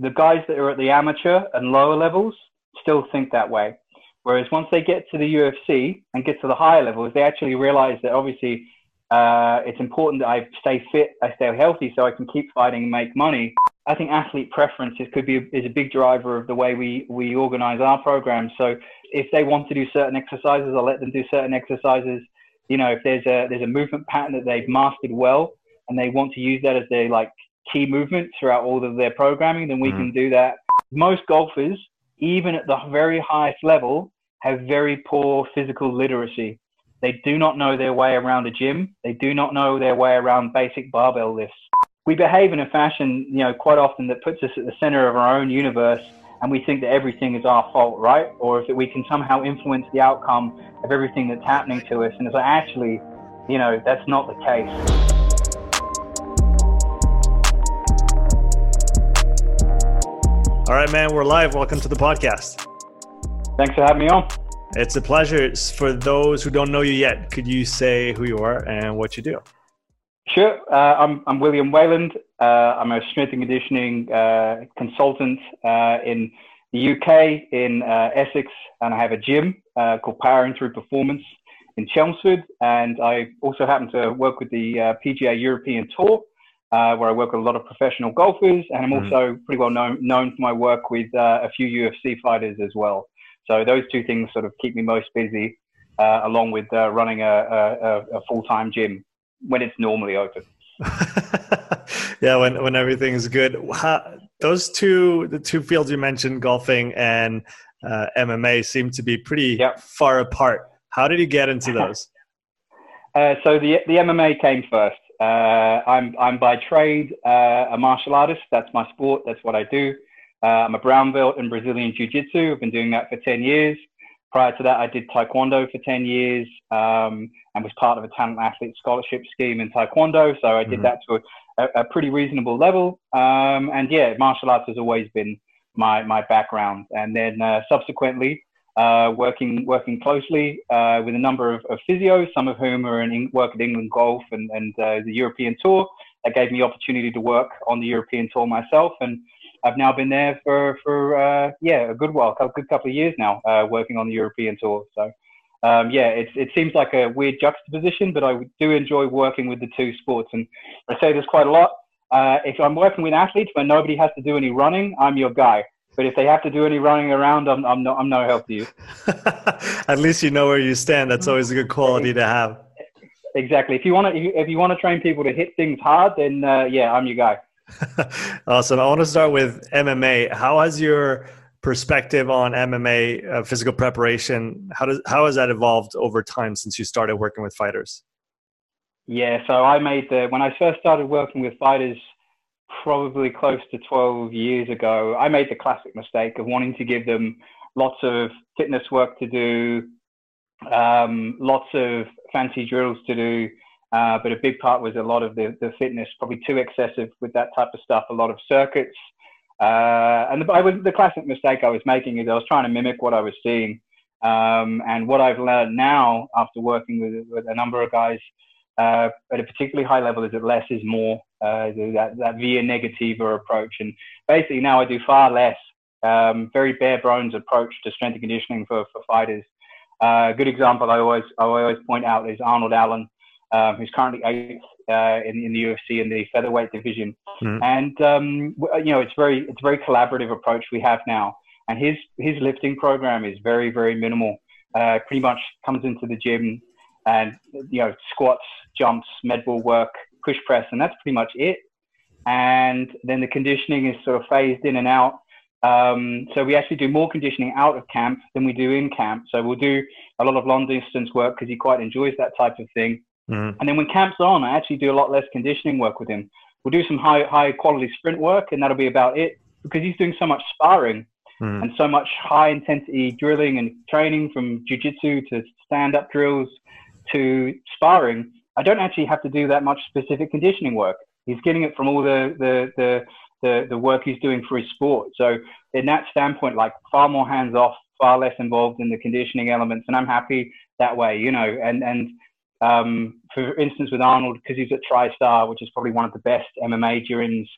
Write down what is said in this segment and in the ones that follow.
the guys that are at the amateur and lower levels still think that way. Whereas once they get to the UFC and get to the higher levels, they actually realize that obviously uh, it's important that I stay fit, I stay healthy, so I can keep fighting and make money. I think athlete preferences could be is a big driver of the way we we organize our programs. So if they want to do certain exercises, I'll let them do certain exercises. You know, if there's a there's a movement pattern that they've mastered well and they want to use that as their like key movements throughout all of their programming, then we mm-hmm. can do that. Most golfers, even at the very highest level, have very poor physical literacy. They do not know their way around a gym. They do not know their way around basic barbell lifts. We behave in a fashion, you know, quite often that puts us at the center of our own universe and we think that everything is our fault, right? Or if we can somehow influence the outcome of everything that's happening to us. And it's like, actually, you know, that's not the case. All right, man, we're live. Welcome to the podcast. Thanks for having me on. It's a pleasure. For those who don't know you yet, could you say who you are and what you do? Sure. Uh, I'm, I'm William Wayland. Uh, I'm a strength and conditioning uh, consultant uh, in the UK, in uh, Essex, and I have a gym uh, called Powering Through Performance in Chelmsford. And I also happen to work with the PGA European Tour, where I work with a lot of professional golfers. And I'm mm. also pretty well known, known for my work with a few UFC fighters as well. So those two things sort of keep me most busy, uh, along with uh, running a, a, a full time gym when it's normally open. yeah, when when everything is good. How, those two, the two fields you mentioned, golfing and uh, MMA, seem to be pretty yep. far apart. How did you get into those? Uh, so the the MMA came first. Uh, I'm I'm by trade uh, a martial artist. That's my sport. That's what I do. Uh, I'm a brown belt in Brazilian Jiu Jitsu. I've been doing that for 10 years. Prior to that, I did Taekwondo for 10 years um, and was part of a talent athlete scholarship scheme in Taekwondo. So I did mm-hmm. that to a, a, pretty reasonable level. Um, and yeah, martial arts has always been my, my background. And then uh, subsequently, uh, working working closely uh, with a number of, of, physios, some of whom are in work at England Golf and, and uh, the European Tour. That gave me opportunity to work on the European Tour myself. And I've now been there for for uh, yeah a good while, a good couple of years now, uh, working on the European tour. So um, yeah, it it seems like a weird juxtaposition, but I do enjoy working with the two sports, and I say this quite a lot. Uh, if I'm working with athletes where nobody has to do any running, I'm your guy. But if they have to do any running around, I'm I'm no, I'm no help to you. At least you know where you stand. That's always a good quality to have. Exactly. If you want to if you, want to train people to hit things hard, then uh, yeah, I'm your guy. awesome. I want to start with MMA. How has your perspective on MMA uh, physical preparation how does how has that evolved over time since you started working with fighters? Yeah, so I made the when I first started working with fighters probably close to 12 years ago, I made the classic mistake of wanting to give them lots of fitness work to do, um, lots of fancy drills to do, uh, but a big part was a lot of the, the fitness, probably too excessive with that type of stuff, a lot of circuits. Uh, and the, I was, the classic mistake I was making is I was trying to mimic what I was seeing. Um, and what I've learned now after working with, with a number of guys uh, at a particularly high level is that less is more, uh, that, that via negativa approach. And basically now I do far less, um, very bare bones approach to strength and conditioning for, for fighters. Uh, a good example I always, I always point out is Arnold Allen um, who's currently eighth uh, in, in the UFC in the featherweight division. Mm. And um, you know, it's very it's a very collaborative approach we have now. And his his lifting program is very very minimal. Uh, pretty much comes into the gym and you know squats, jumps, med ball work, push press, and that's pretty much it. And then the conditioning is sort of phased in and out. Um, so we actually do more conditioning out of camp than we do in camp. So we'll do a lot of long distance work because he quite enjoys that type of thing. Mm. And then when camp's on, I actually do a lot less conditioning work with him. We'll do some high high quality sprint work, and that'll be about it because he's doing so much sparring mm. and so much high intensity drilling and training from jujitsu to stand up drills to sparring. I don't actually have to do that much specific conditioning work. He's getting it from all the the the the, the work he's doing for his sport. So in that standpoint, like far more hands off, far less involved in the conditioning elements, and I'm happy that way, you know. And and um, for instance, with Arnold, because he's at TriStar, which is probably one of the best MMA gyms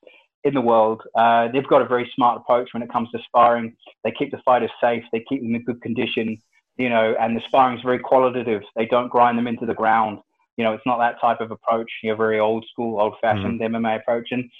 in the world. Uh, they've got a very smart approach when it comes to sparring. They keep the fighters safe. They keep them in good condition. You know, and the sparring is very qualitative. They don't grind them into the ground. You know, it's not that type of approach. You know, very old school, old fashioned mm-hmm. MMA approach. And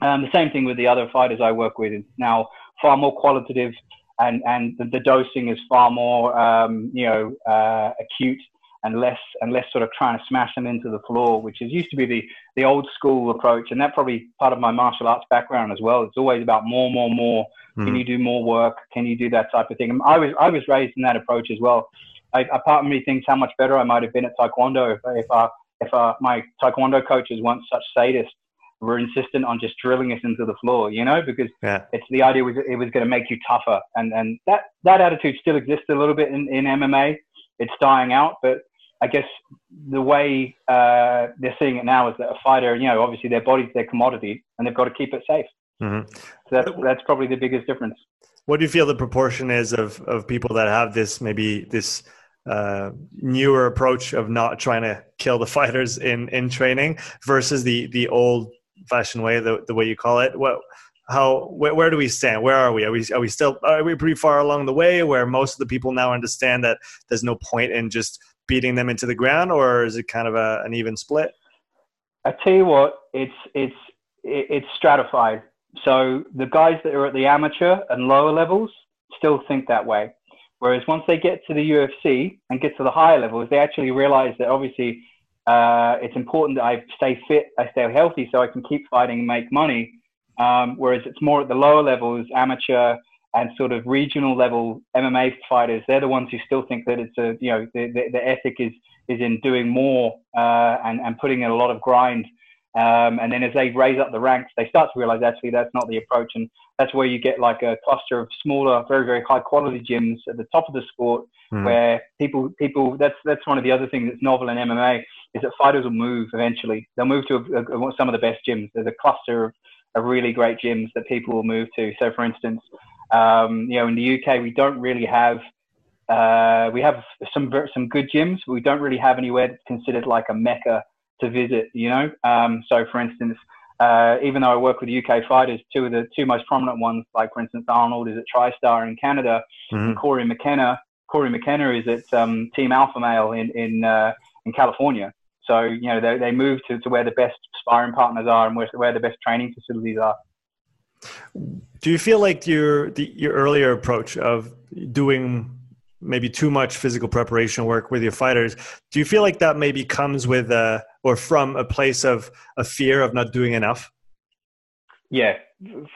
um, the same thing with the other fighters I work with. Is now far more qualitative, and and the, the dosing is far more um, you know uh, acute and less and less sort of trying to smash them into the floor, which is used to be the the old school approach, and that probably part of my martial arts background as well. It's always about more, more, more. Mm-hmm. Can you do more work? Can you do that type of thing? And I was I was raised in that approach as well. I, a part of me thinks how much better I might have been at taekwondo if if, uh, if uh, my taekwondo coaches weren't such sadists were insistent on just drilling us into the floor, you know, because yeah. it's the idea was it was going to make you tougher, and and that that attitude still exists a little bit in, in MMA. It's dying out, but I guess the way uh, they're seeing it now is that a fighter, you know, obviously their body's their commodity, and they've got to keep it safe. Mm-hmm. So that's that's probably the biggest difference. What do you feel the proportion is of of people that have this maybe this uh, newer approach of not trying to kill the fighters in in training versus the the old fashioned way, the the way you call it? What how where, where, do we stand where are we are we are we still are we pretty far along the way where most of the people now understand that there's no point in just beating them into the ground, or is it kind of a, an even split? I tell you what, it's it's it's stratified. So the guys that are at the amateur and lower levels still think that way, whereas once they get to the UFC and get to the higher levels, they actually realize that obviously uh, it's important that I stay fit, I stay healthy, so I can keep fighting and make money. Um, whereas it's more at the lower levels, amateur and sort of regional level MMA fighters, they're the ones who still think that it's a, you know, the, the, the ethic is, is in doing more uh, and, and putting in a lot of grind. Um, and then as they raise up the ranks, they start to realize actually that's not the approach. And that's where you get like a cluster of smaller, very, very high quality gyms at the top of the sport mm. where people, people, that's, that's one of the other things that's novel in MMA is that fighters will move eventually. They'll move to a, a, some of the best gyms. There's a cluster of, of really great gyms that people will move to. So for instance, um, you know, in the UK, we don't really have uh, we have some some good gyms. But we don't really have anywhere that's considered like a mecca to visit. You know, um, so for instance, uh, even though I work with UK fighters, two of the two most prominent ones, like for instance, Arnold is at TriStar in Canada, mm-hmm. and Cory McKenna. Cory McKenna is at um, Team Alpha Male in in uh, in California. So you know they they move to, to where the best sparring partners are and where where the best training facilities are. Do you feel like your the, your earlier approach of doing maybe too much physical preparation work with your fighters? Do you feel like that maybe comes with a or from a place of a fear of not doing enough? Yeah,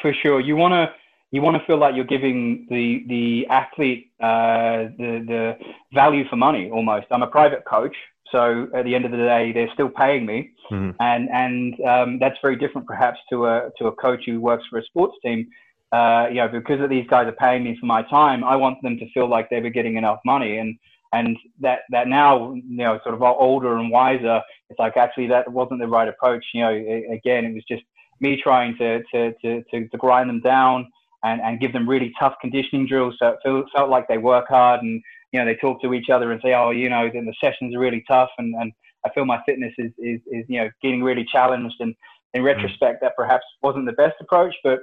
for sure. You want to you want to feel like you're giving the the athlete uh, the the value for money almost. I'm a private coach, so at the end of the day, they're still paying me, mm-hmm. and and um, that's very different perhaps to a to a coach who works for a sports team. Uh, you know, because these guys are paying me for my time, I want them to feel like they were getting enough money, and and that that now you know sort of older and wiser, it's like actually that wasn't the right approach. You know, again, it was just me trying to to to to, to grind them down and and give them really tough conditioning drills, so it felt, felt like they work hard and you know, they talk to each other and say, oh, you know, then the sessions are really tough and, and I feel my fitness is, is, is, you know, getting really challenged. And in mm. retrospect, that perhaps wasn't the best approach, but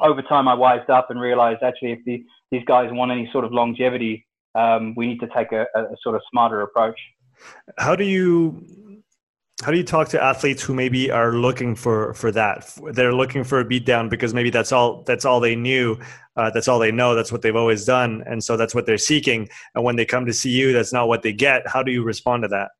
over time I wised up and realized actually if the, these guys want any sort of longevity, um, we need to take a, a sort of smarter approach. How do you how do you talk to athletes who maybe are looking for for that? They're looking for a beat down because maybe that's all that's all they knew uh, that's all they know that's what they've always done and so that's what they're seeking. And when they come to see you that's not what they get. How do you respond to that?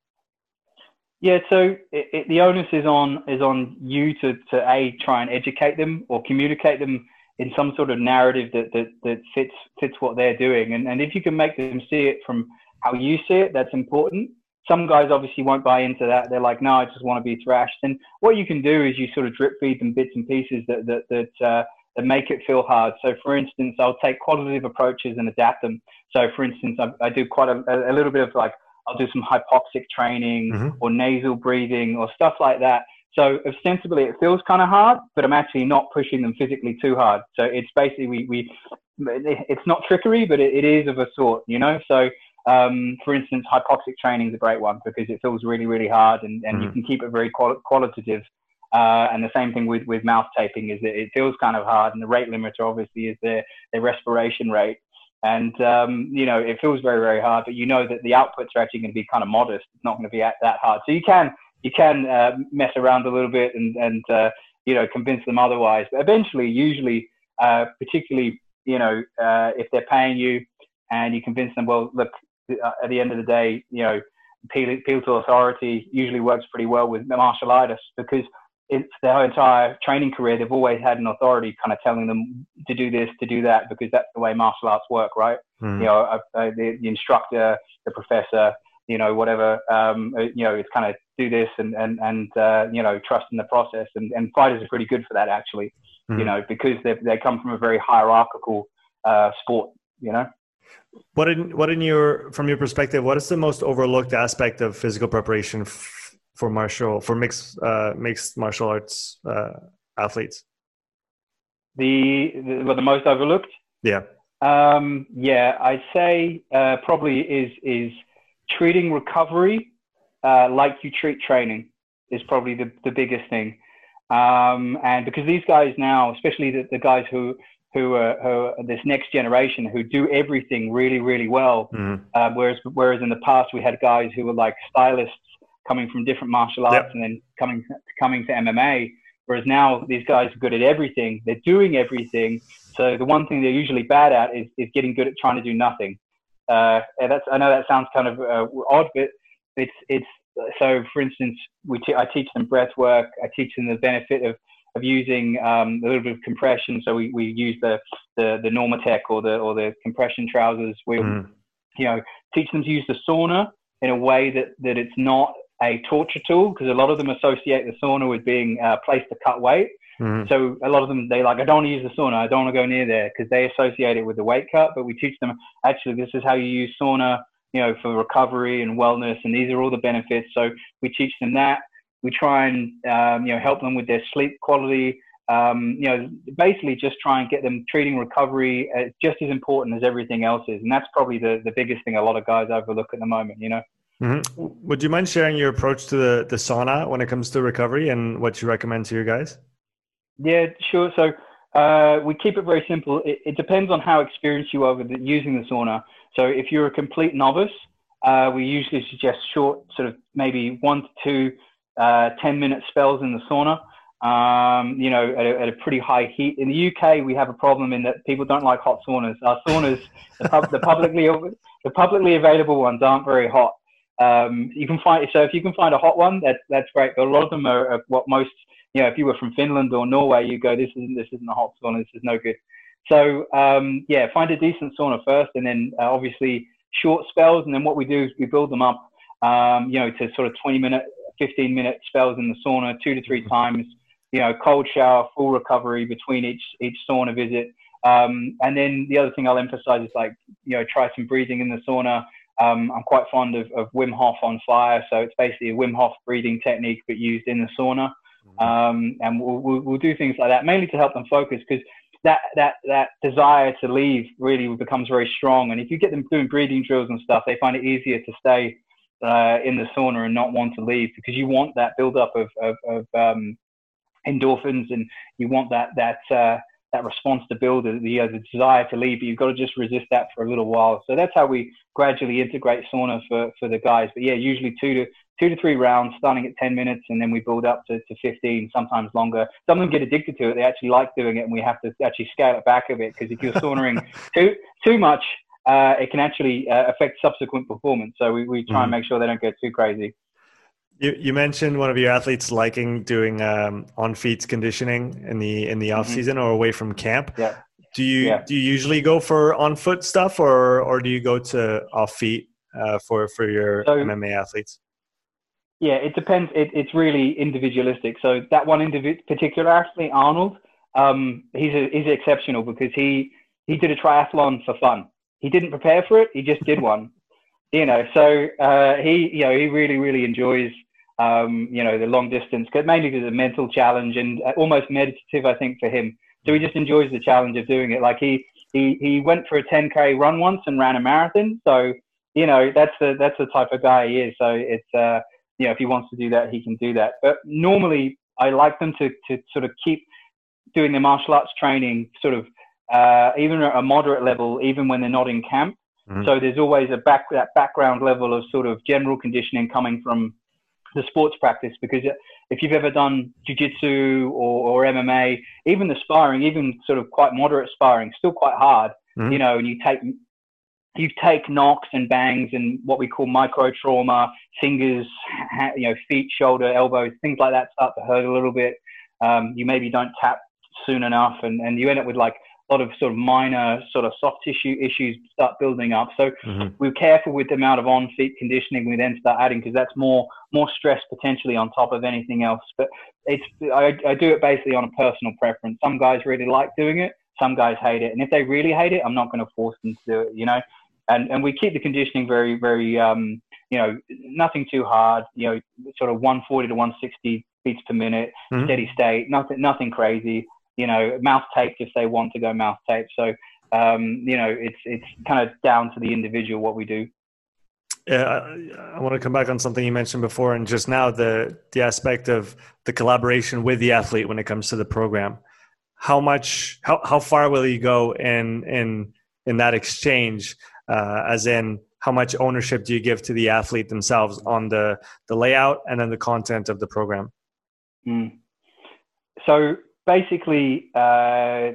Yeah so it, it, the onus is on is on you to to a try and educate them or communicate them in some sort of narrative that that, that fits fits what they're doing and and if you can make them see it from how you see it that's important some guys obviously won't buy into that. They're like, no, I just want to be thrashed. And what you can do is you sort of drip feed them bits and pieces that that that, uh, that make it feel hard. So, for instance, I'll take qualitative approaches and adapt them. So, for instance, I, I do quite a, a, little bit of like I'll do some hypoxic training mm-hmm. or nasal breathing or stuff like that. So ostensibly it feels kind of hard, but I'm actually not pushing them physically too hard. So it's basically we, we it's not trickery, but it, it is of a sort, you know. So um, for instance, hypoxic training is a great one because it feels really, really hard and, and mm. you can keep it very quali- qualitative. Uh, and the same thing with, with mouth taping is that it feels kind of hard, and the rate limiter obviously is their their respiration rate. And um, you know it feels very very hard, but you know that the outputs are actually going to be kind of modest. It's not going to be at that hard. So you can you can uh, mess around a little bit and and uh, you know convince them otherwise. But eventually, usually, uh, particularly you know uh, if they're paying you and you convince them, well, look, uh, at the end of the day, you know, appeal, appeal to authority usually works pretty well with martial artists because it's their entire training career, they've always had an authority kind of telling them to do this, to do that, because that's the way martial arts work, right? Mm. You know, uh, uh, the, the, instructor, the professor, you know, whatever, um, uh, you know, it's kind of do this and, and, and uh, you know, trust in the process. And, and fighters are pretty good for that, actually, mm. you know, because they they come from a very hierarchical uh, sport, you know? What in what in your from your perspective, what is the most overlooked aspect of physical preparation for martial for mixed uh, mixed martial arts uh, athletes? The, the well, the most overlooked. Yeah. Um, yeah, I'd say uh, probably is is treating recovery uh, like you treat training is probably the, the biggest thing. Um, and because these guys now, especially the, the guys who who are, who are, this next generation who do everything really really well, mm-hmm. uh, whereas whereas in the past we had guys who were like stylists coming from different martial arts yep. and then coming coming to MMA. Whereas now these guys are good at everything. They're doing everything. So the one thing they're usually bad at is, is getting good at trying to do nothing. Uh, that's I know that sounds kind of uh, odd, but it's it's so. For instance, we t- I teach them breath work. I teach them the benefit of of using um, a little bit of compression. So we, we use the, the the Normatec or the or the compression trousers. We mm. you know teach them to use the sauna in a way that that it's not a torture tool because a lot of them associate the sauna with being a place to cut weight. Mm-hmm. So a lot of them, they like, I don't want to use the sauna. I don't want to go near there because they associate it with the weight cut. But we teach them actually this is how you use sauna, you know, for recovery and wellness, and these are all the benefits. So we teach them that. We try and um, you know help them with their sleep quality. Um, you know, basically just try and get them treating recovery as just as important as everything else is, and that's probably the the biggest thing a lot of guys overlook at the moment. You know. Mm-hmm. Would you mind sharing your approach to the, the sauna when it comes to recovery and what you recommend to your guys? Yeah, sure. So uh, we keep it very simple. It, it, depends on how experienced you are with using the sauna. So if you're a complete novice, uh, we usually suggest short, sort of maybe one to two uh, 10 minute spells in the sauna. Um, you know, at a, at a, pretty high heat. In the UK, we have a problem in that people don't like hot saunas. Our saunas, the, pub, the publicly the publicly available ones, aren't very hot. Um, you can find so if you can find a hot one, that's that's great. But a lot of them are, are, what most you know. If you were from Finland or Norway, you go, this isn't this isn't a hot sauna. This is no good. So um, yeah, find a decent sauna first, and then uh, obviously short spells. And then what we do is we build them up, um, you know, to sort of 20 minute, 15 minute spells in the sauna, two to three mm-hmm. times. You know, cold shower, full recovery between each each sauna visit. Um, and then the other thing I'll emphasize is like, you know, try some breathing in the sauna. Um, I'm quite fond of, of Wim Hof on fire. So it's basically a Wim Hof breathing technique, but used in the sauna. Mm-hmm. Um, and we'll, we'll, we'll, do things like that, mainly to help them focus because that, that, that desire to leave really becomes very strong. And if you get them doing breathing drills and stuff, they find it easier to stay uh, in the sauna and not want to leave because you want that buildup of, of, of um, endorphins and you want that, that, uh, that response to build, the, uh, the desire to leave, but you've got to just resist that for a little while. So that's how we gradually integrate sauna for, for the guys. But yeah, usually two to two to three rounds, starting at 10 minutes, and then we build up to, to 15, sometimes longer. Some of them get addicted to it. They actually like doing it, and we have to actually scale it back a bit because if you're sauntering too too much, uh, it can actually uh, affect subsequent performance. So we, we try mm. and make sure they don't get too crazy. You, you mentioned one of your athletes liking doing um, on feet conditioning in the in the off mm-hmm. season or away from camp. Yeah. Do you yeah. do you usually go for on foot stuff or or do you go to off feet uh, for for your so, MMA athletes? Yeah, it depends. It, it's really individualistic. So that one particular athlete, Arnold, um, he's a, he's exceptional because he he did a triathlon for fun. He didn't prepare for it. He just did one. You know, so uh, he you know he really really enjoys um, you know, the long distance, mainly because of a mental challenge and uh, almost meditative, I think, for him. So he just enjoys the challenge of doing it. Like he, he, he went for a 10k run once and ran a marathon. So, you know, that's the, that's the type of guy he is. So it's, uh, you know, if he wants to do that, he can do that. But normally I like them to, to sort of keep doing their martial arts training sort of uh, even at a moderate level, even when they're not in camp. Mm-hmm. So there's always a back that background level of sort of general conditioning coming from the sports practice because if you've ever done jiu-jitsu or, or MMA, even the sparring, even sort of quite moderate sparring, still quite hard, mm-hmm. you know, and you take you take knocks and bangs and what we call micro trauma, fingers, you know, feet, shoulder, elbows, things like that start to hurt a little bit. Um, you maybe don't tap soon enough, and, and you end up with like a lot of sort of minor sort of soft tissue issues start building up. So mm-hmm. we're careful with the amount of on feet conditioning we then start adding because that's more more stress potentially on top of anything else. But it's I, I do it basically on a personal preference. Some guys really like doing it, some guys hate it, and if they really hate it, I'm not going to force them to do it. You know, and and we keep the conditioning very very um, you know nothing too hard. You know, sort of 140 to 160 beats per minute, mm-hmm. steady state, nothing nothing crazy you know, mouth taped if they want to go mouth taped. So, um, you know, it's it's kind of down to the individual what we do. Yeah, I, I, want to come back on something you mentioned before, and just now the the aspect of the collaboration with the athlete when it comes to the program. How much, how how far will you go in in in that exchange? Uh, as in, how much ownership do you give to the athlete themselves on the the layout and then the content of the program? Mm. So basically, uh,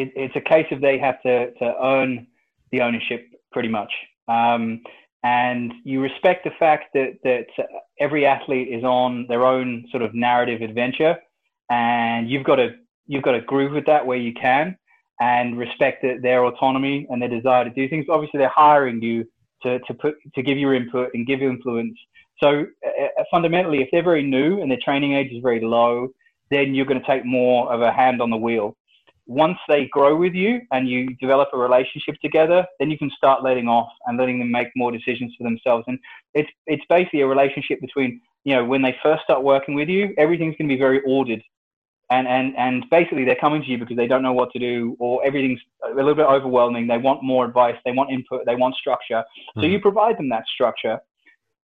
it, it's a case of they have to, to earn the ownership pretty much. Um, and you respect the fact that, that every athlete is on their own sort of narrative adventure and you've got to you've got to groove with that where you can and respect their autonomy and their desire to do things obviously they're hiring you to, to put to give your input and give influence so uh, fundamentally if they're very new and their training age is very low then you're going to take more of a hand on the wheel. Once they grow with you and you develop a relationship together, then you can start letting off and letting them make more decisions for themselves. And it's it's basically a relationship between you know when they first start working with you, everything's going to be very ordered, and and and basically they're coming to you because they don't know what to do or everything's a little bit overwhelming. They want more advice, they want input, they want structure. Mm-hmm. So you provide them that structure.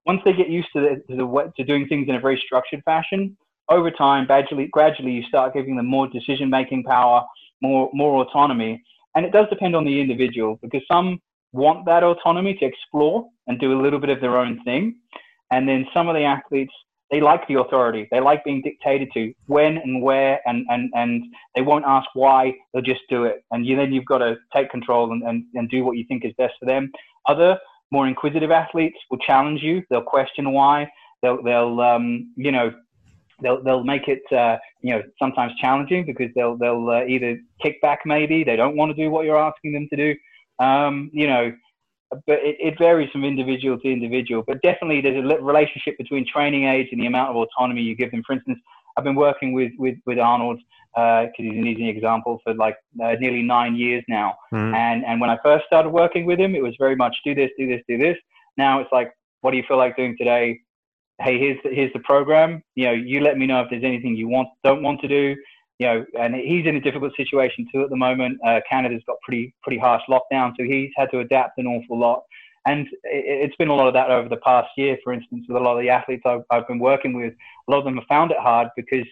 Once they get used to the, to, the, to doing things in a very structured fashion, over time, gradually, gradually, you start giving them more decision-making power, more more autonomy, and it does depend on the individual because some want that autonomy to explore and do a little bit of their own thing, and then some of the athletes they like the authority, they like being dictated to when and where, and and and they won't ask why, they'll just do it, and you, then you've got to take control and, and and do what you think is best for them. Other more inquisitive athletes will challenge you, they'll question why, they'll they'll um, you know they'll they'll make it uh, you know sometimes challenging because they'll they'll uh, either kick back maybe. They don't want to do what you're asking them to do. Um, you know but it, it, varies from individual to individual but definitely there's a relationship between training age and the amount of autonomy you give them for instance I've been working with with, with Arnold because uh, he's an easy example for like uh, nearly nine years now mm. and and when I first started working with him it was very much do this do this do this now it's like what do you feel like doing today hey, here's the, here's the program. You know, you let me know if there's anything you want don't want to do. You know, and he's in a difficult situation too at the moment. Uh, Canada's got pretty pretty harsh lockdown, so he's had to adapt an awful lot. And it, has been a lot of that over the past year. For instance, with a lot of the athletes I've, I've been working with, a lot of them have found it hard because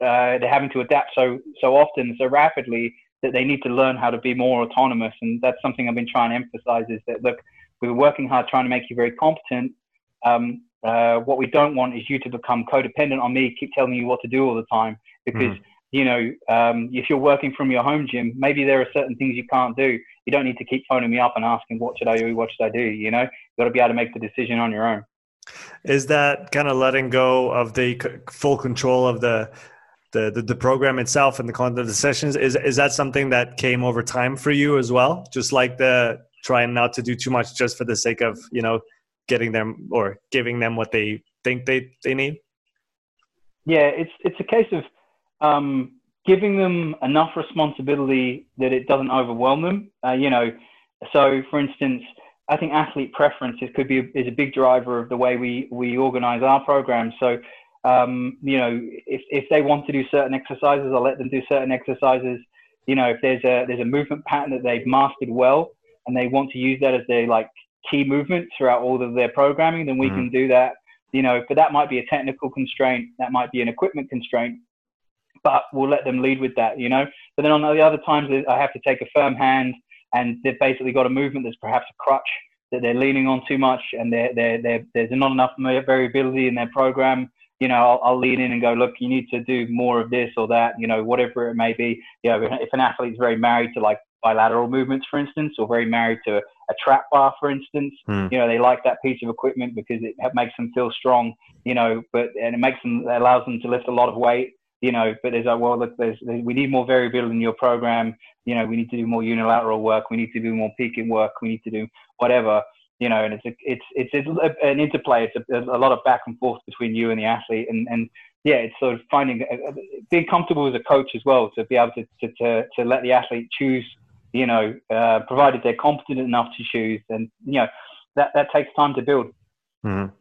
uh, they're having to adapt so so often, so rapidly that they need to learn how to be more autonomous. And that's something I've been trying to emphasize: is that look, we're working hard trying to make you very competent, um, uh, what we don't want is you to become codependent on me, keep telling you what to do all the time. Because, mm. You know, um, if you're working from your home gym, maybe there are certain things you can't do. You don't need to keep phoning me up and asking, what should I do? What should I do? You know, you've got to be able to make the decision on your own. Is that kind of letting go of the full control of the, the, the, the program itself and the content of the sessions? Is, is that something that came over time for you as well? Just like the trying not to do too much just for the sake of, you know, getting them or giving them what they think they, they need? Yeah, it's it's a case of um, giving them enough responsibility that it doesn't overwhelm them. Uh, you know, so for instance, I think athlete preferences could be is a big driver of the way we we organize our programs. So um, you know, if if they want to do certain exercises, I'll let them do certain exercises. You know, if there's a there's a movement pattern that they've mastered well and they want to use that as their like key movements throughout all of their programming, then we mm. can do that. You know, but that might be a technical constraint, that might be an equipment constraint. But we'll let them lead with that, you know. But then on the other times, I have to take a firm hand, and they've basically got a movement that's perhaps a crutch that they're leaning on too much, and they're, they're, they're, there's not enough variability in their program. You know, I'll, I'll lean in and go, look, you need to do more of this or that, you know, whatever it may be. You know, if an athlete's very married to like bilateral movements, for instance, or very married to a trap bar, for instance. Mm. You know, they like that piece of equipment because it makes them feel strong. You know, but and it makes them it allows them to lift a lot of weight. You know, but there's like, well, look, there's, there's we need more variability in your program. You know, we need to do more unilateral work. We need to do more peaking work. We need to do whatever. You know, and it's a, it's it's, it's an interplay. It's a, a lot of back and forth between you and the athlete, and and yeah, it's sort of finding being comfortable as a coach as well to be able to to to, to let the athlete choose you know, uh, provided they're competent enough to choose, and you know, that that takes time to build. Mm-hmm.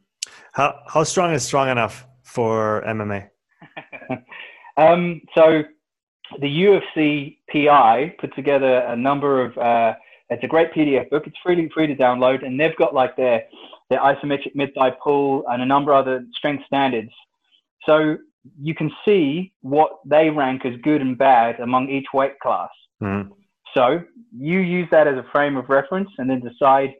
How how strong is strong enough for MMA? um, so, the UFC PI put together a number of. Uh, it's a great PDF book. It's freely free to download, and they've got like their their isometric mid thigh pull and a number of other strength standards. So you can see what they rank as good and bad among each weight class. Mm-hmm. So you use that as a frame of reference and then decide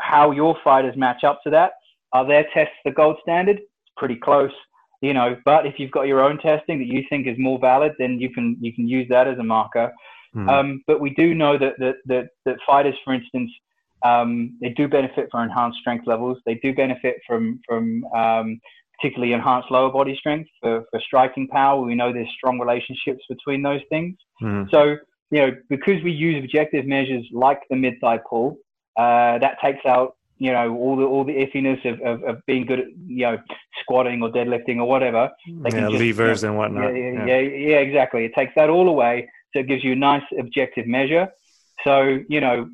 how your fighters match up to that. Are their tests the gold standard? It's pretty close, you know. But if you've got your own testing that you think is more valid, then you can you can use that as a marker. Mm. Um, but we do know that that that, that fighters, for instance, um, they do benefit from enhanced strength levels. They do benefit from from um, particularly enhanced lower body strength for, for striking power. We know there's strong relationships between those things. Mm. So you know, because we use objective measures like the mid thigh pull, uh, that takes out, you know, all the all the iffiness of, of, of, being good at, you know, squatting or deadlifting or whatever. They yeah, just, levers you know, and whatnot. Yeah yeah, yeah, yeah, exactly. It takes that all away, so it gives you a nice objective measure. So you know,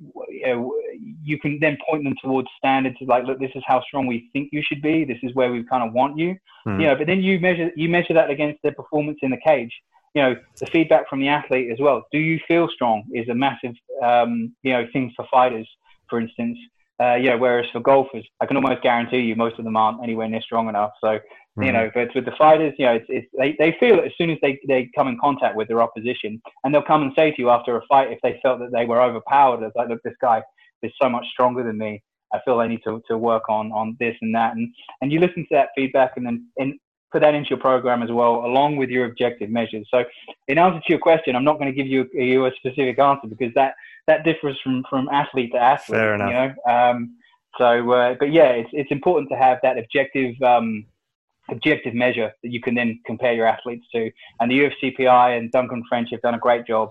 you can then point them towards standards like, look, this is how strong we think you should be. This is where we kind of want you. Mm. You know, but then you measure you measure that against their performance in the cage you know, the feedback from the athlete as well. Do you feel strong is a massive, um, you know, thing for fighters, for instance. Uh, you know, whereas for golfers, I can almost guarantee you most of them aren't anywhere near strong enough. So, mm-hmm. you know, but with the fighters, you know, it's, it's, they, they feel it as soon as they, they come in contact with their opposition. And they'll come and say to you after a fight if they felt that they were overpowered, it's like, look, this guy is so much stronger than me. I feel I need to, to work on, on this and that. And, and you listen to that feedback and then, and put that into your program as well, along with your objective measures. So, in answer to your question, I'm not going to give you, you a specific answer because that that differs from from athlete to athlete. Fair enough. You know? um, so, uh, but yeah, it's it's important to have that objective. Um, objective measure that you can then compare your athletes to and the UFCPI and Duncan French have done a great job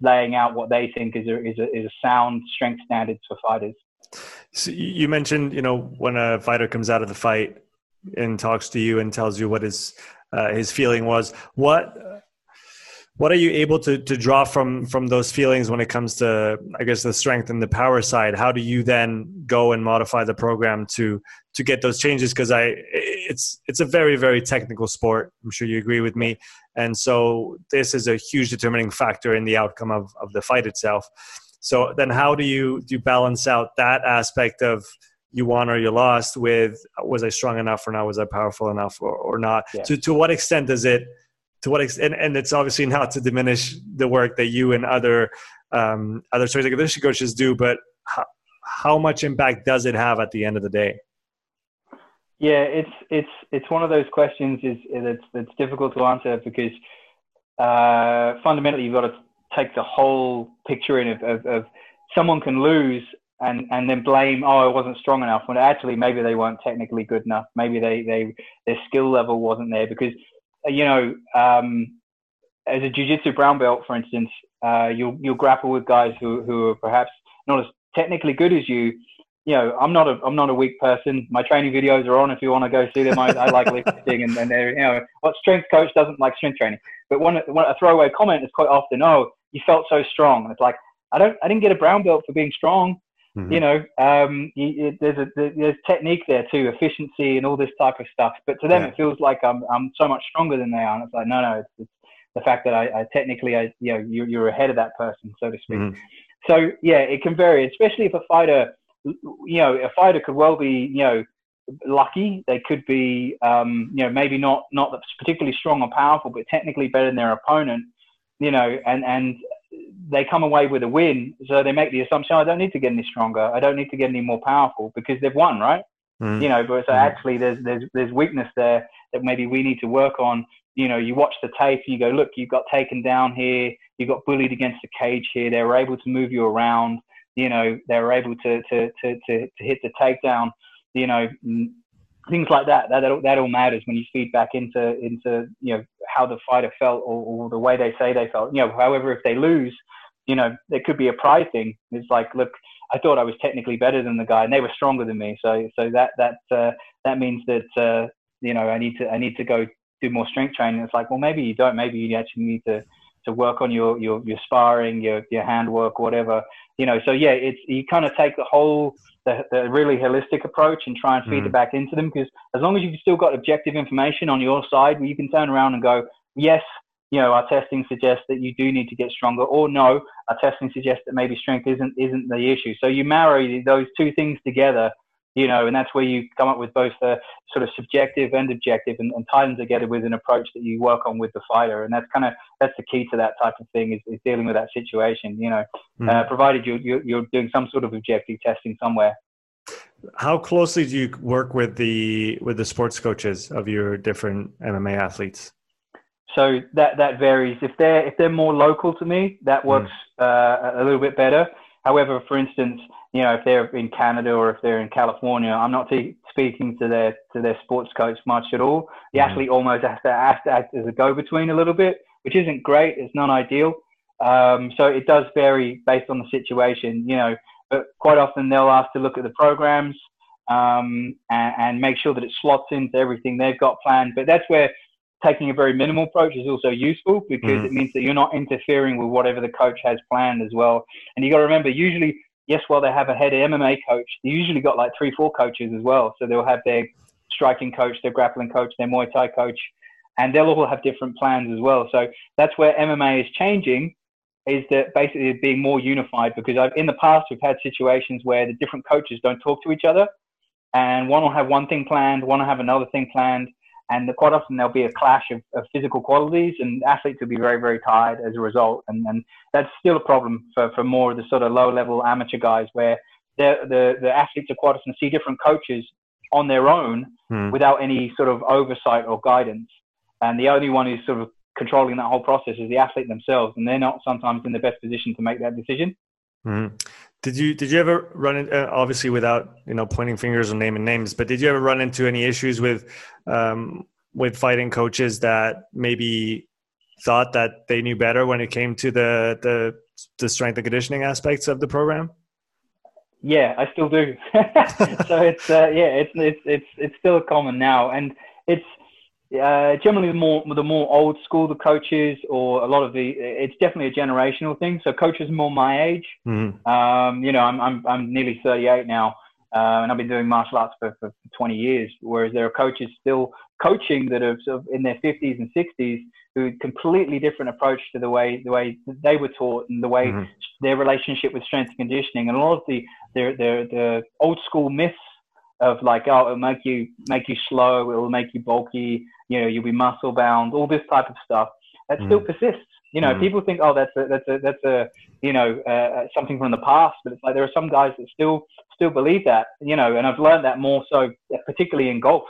laying out what they think is a, is a, is a sound strength standards for fighters. So you mentioned, you know, when a fighter comes out of the fight, and talks to you and tells you what his uh, his feeling was. What what are you able to to draw from from those feelings when it comes to I guess the strength and the power side? How do you then go and modify the program to to get those changes? Because I it's it's a very very technical sport. I'm sure you agree with me, and so this is a huge determining factor in the outcome of of the fight itself. So then, how do you do you balance out that aspect of you won or you lost with was I strong enough or not? Was I powerful enough or, or not? Yeah. To to what extent does it? To what extent? And, it's obviously not to diminish the work that you and other um, other strength and conditioning coaches do, but how, how much impact does it have at the end of the day? Yeah, it's it's it's one of those questions is it's it's difficult to answer because uh, fundamentally you've got to take the whole picture in of, of, of someone can lose and and then blame oh I wasn't strong enough when actually maybe they weren't technically good enough maybe they they their skill level wasn't there because you know um, as a jiu-jitsu brown belt for instance uh, you'll you'll grapple with guys who who are perhaps not as technically good as you. You know I'm not a I'm not a weak person. My training videos are on. If you want to go see them I, I like lifting and, and they're you know what strength coach doesn't like strength training? But one, one a throwaway comment is quite often oh you felt so strong. And it's like I don't I didn't get a brown belt for being strong Mm-hmm. You know, um, you, there's a there's technique there too, efficiency and all this type of stuff. But to them, yeah. it feels like I'm I'm so much stronger than they are. And it's like, no, no, it's, it's the fact that I, I technically, I, you know, you're, you're ahead of that person, so to speak. Mm-hmm. So yeah, it can vary, especially if a fighter, you know, a fighter could well be, you know, lucky. They could be, um, you know, maybe not not particularly strong or powerful, but technically better than their opponent. You know, and and they come away with a win. So they make the assumption, I don't need to get any stronger. I don't need to get any more powerful because they've won, right? Mm. You know, but so mm. actually there's there's there's weakness there that maybe we need to work on. You know, you watch the tape and you go, look, you got taken down here, you got bullied against the cage here. They were able to move you around. You know, they were able to to to to, to hit the takedown you know, things like that. That that all, that all matters when you feed back into into you know how the fighter felt or, or, the way they say they felt. You know, however, if they lose, you know, it could be a pride thing. It's like, look, I thought I was technically better than the guy, and they were stronger than me. So so that that uh, that means that uh, you know I need to I need to go do more strength training. It's like, well, maybe you don't. Maybe you actually need to to work on your your your sparring, your your handwork, whatever. You know, so yeah, it's you kind of take the whole the, the really holistic approach and try and feed mm. it back into them because as long as you've still got objective information on your side, you can turn around and go, yes, you know, our testing suggests that you do need to get stronger, or no, our testing suggests that maybe strength isn't isn't the issue. So you marry those two things together you know, and that's where you come up with both the sort of subjective and objective and, and tie them together with an approach that you work on with the fighter. And that's kind of, that's the key to that type of thing is, is dealing with that situation, you know, mm. uh, provided you, you, you're doing some sort of objective testing somewhere. How closely do you work with the, with the sports coaches of your different MMA athletes? So that, that varies. If they're, if they're more local to me, that works mm. uh, a little bit better. However, for instance, you know, if they're in Canada or if they're in California, I'm not speaking to their to their sports coach much at all. The mm-hmm. athlete almost has to, has to act as a go-between a little bit, which isn't great. It's not ideal. Um, so it does vary based on the situation, you know. But quite often they'll ask to look at the programs um, and, and make sure that it slots into everything they've got planned. But that's where taking a very minimal approach is also useful because mm. it means that you're not interfering with whatever the coach has planned as well. And you got to remember, usually, yes, while they have a head MMA coach, they usually got like three, four coaches as well. So they'll have their striking coach, their grappling coach, their Muay Thai coach, and they'll all have different plans as well. So that's where MMA is changing. Is that basically being more unified? Because I've, in the past we've had situations where the different coaches don't talk to each other, and one will have one thing planned, one will have another thing planned, and quite often there'll be a clash of, of, physical qualities, and athletes will be very, very tired as a result. And, and that's still a problem for, for more of the sort of low level amateur guys, where the, the athletes are quite often see different coaches on their own hmm. without any sort of oversight or guidance. And the only one who's sort of controlling that whole process is the athlete themselves, and they're not sometimes in the best position to make that decision. Hmm. Did you did you ever run in, uh, obviously without you know pointing fingers or naming names, but did you ever run into any issues with um, with fighting coaches that maybe thought that they knew better when it came to the the, the strength and conditioning aspects of the program? Yeah, I still do. so it's uh, yeah, it's it's it's it's still common now, and it's uh, generally the more the more old school the coaches or a lot of the it's definitely a generational thing. So coaches more my age, mm-hmm. um, you know, I'm I'm I'm nearly 38 now, uh, and I've been doing martial arts for, for 20 years. Whereas there are coaches still coaching that are sort of in their 50s and 60s who completely different approach to the way the way they were taught and the way mm-hmm. their relationship with strength and conditioning and a lot of the the the, the old school myths of like oh it'll make you make you slow it'll make you bulky you know you'll be muscle bound all this type of stuff that mm. still persists you know mm. people think oh that's a that's a that's a you know uh, uh, something from the past but it's like there are some guys that still still believe that you know and i've learned that more so particularly in golf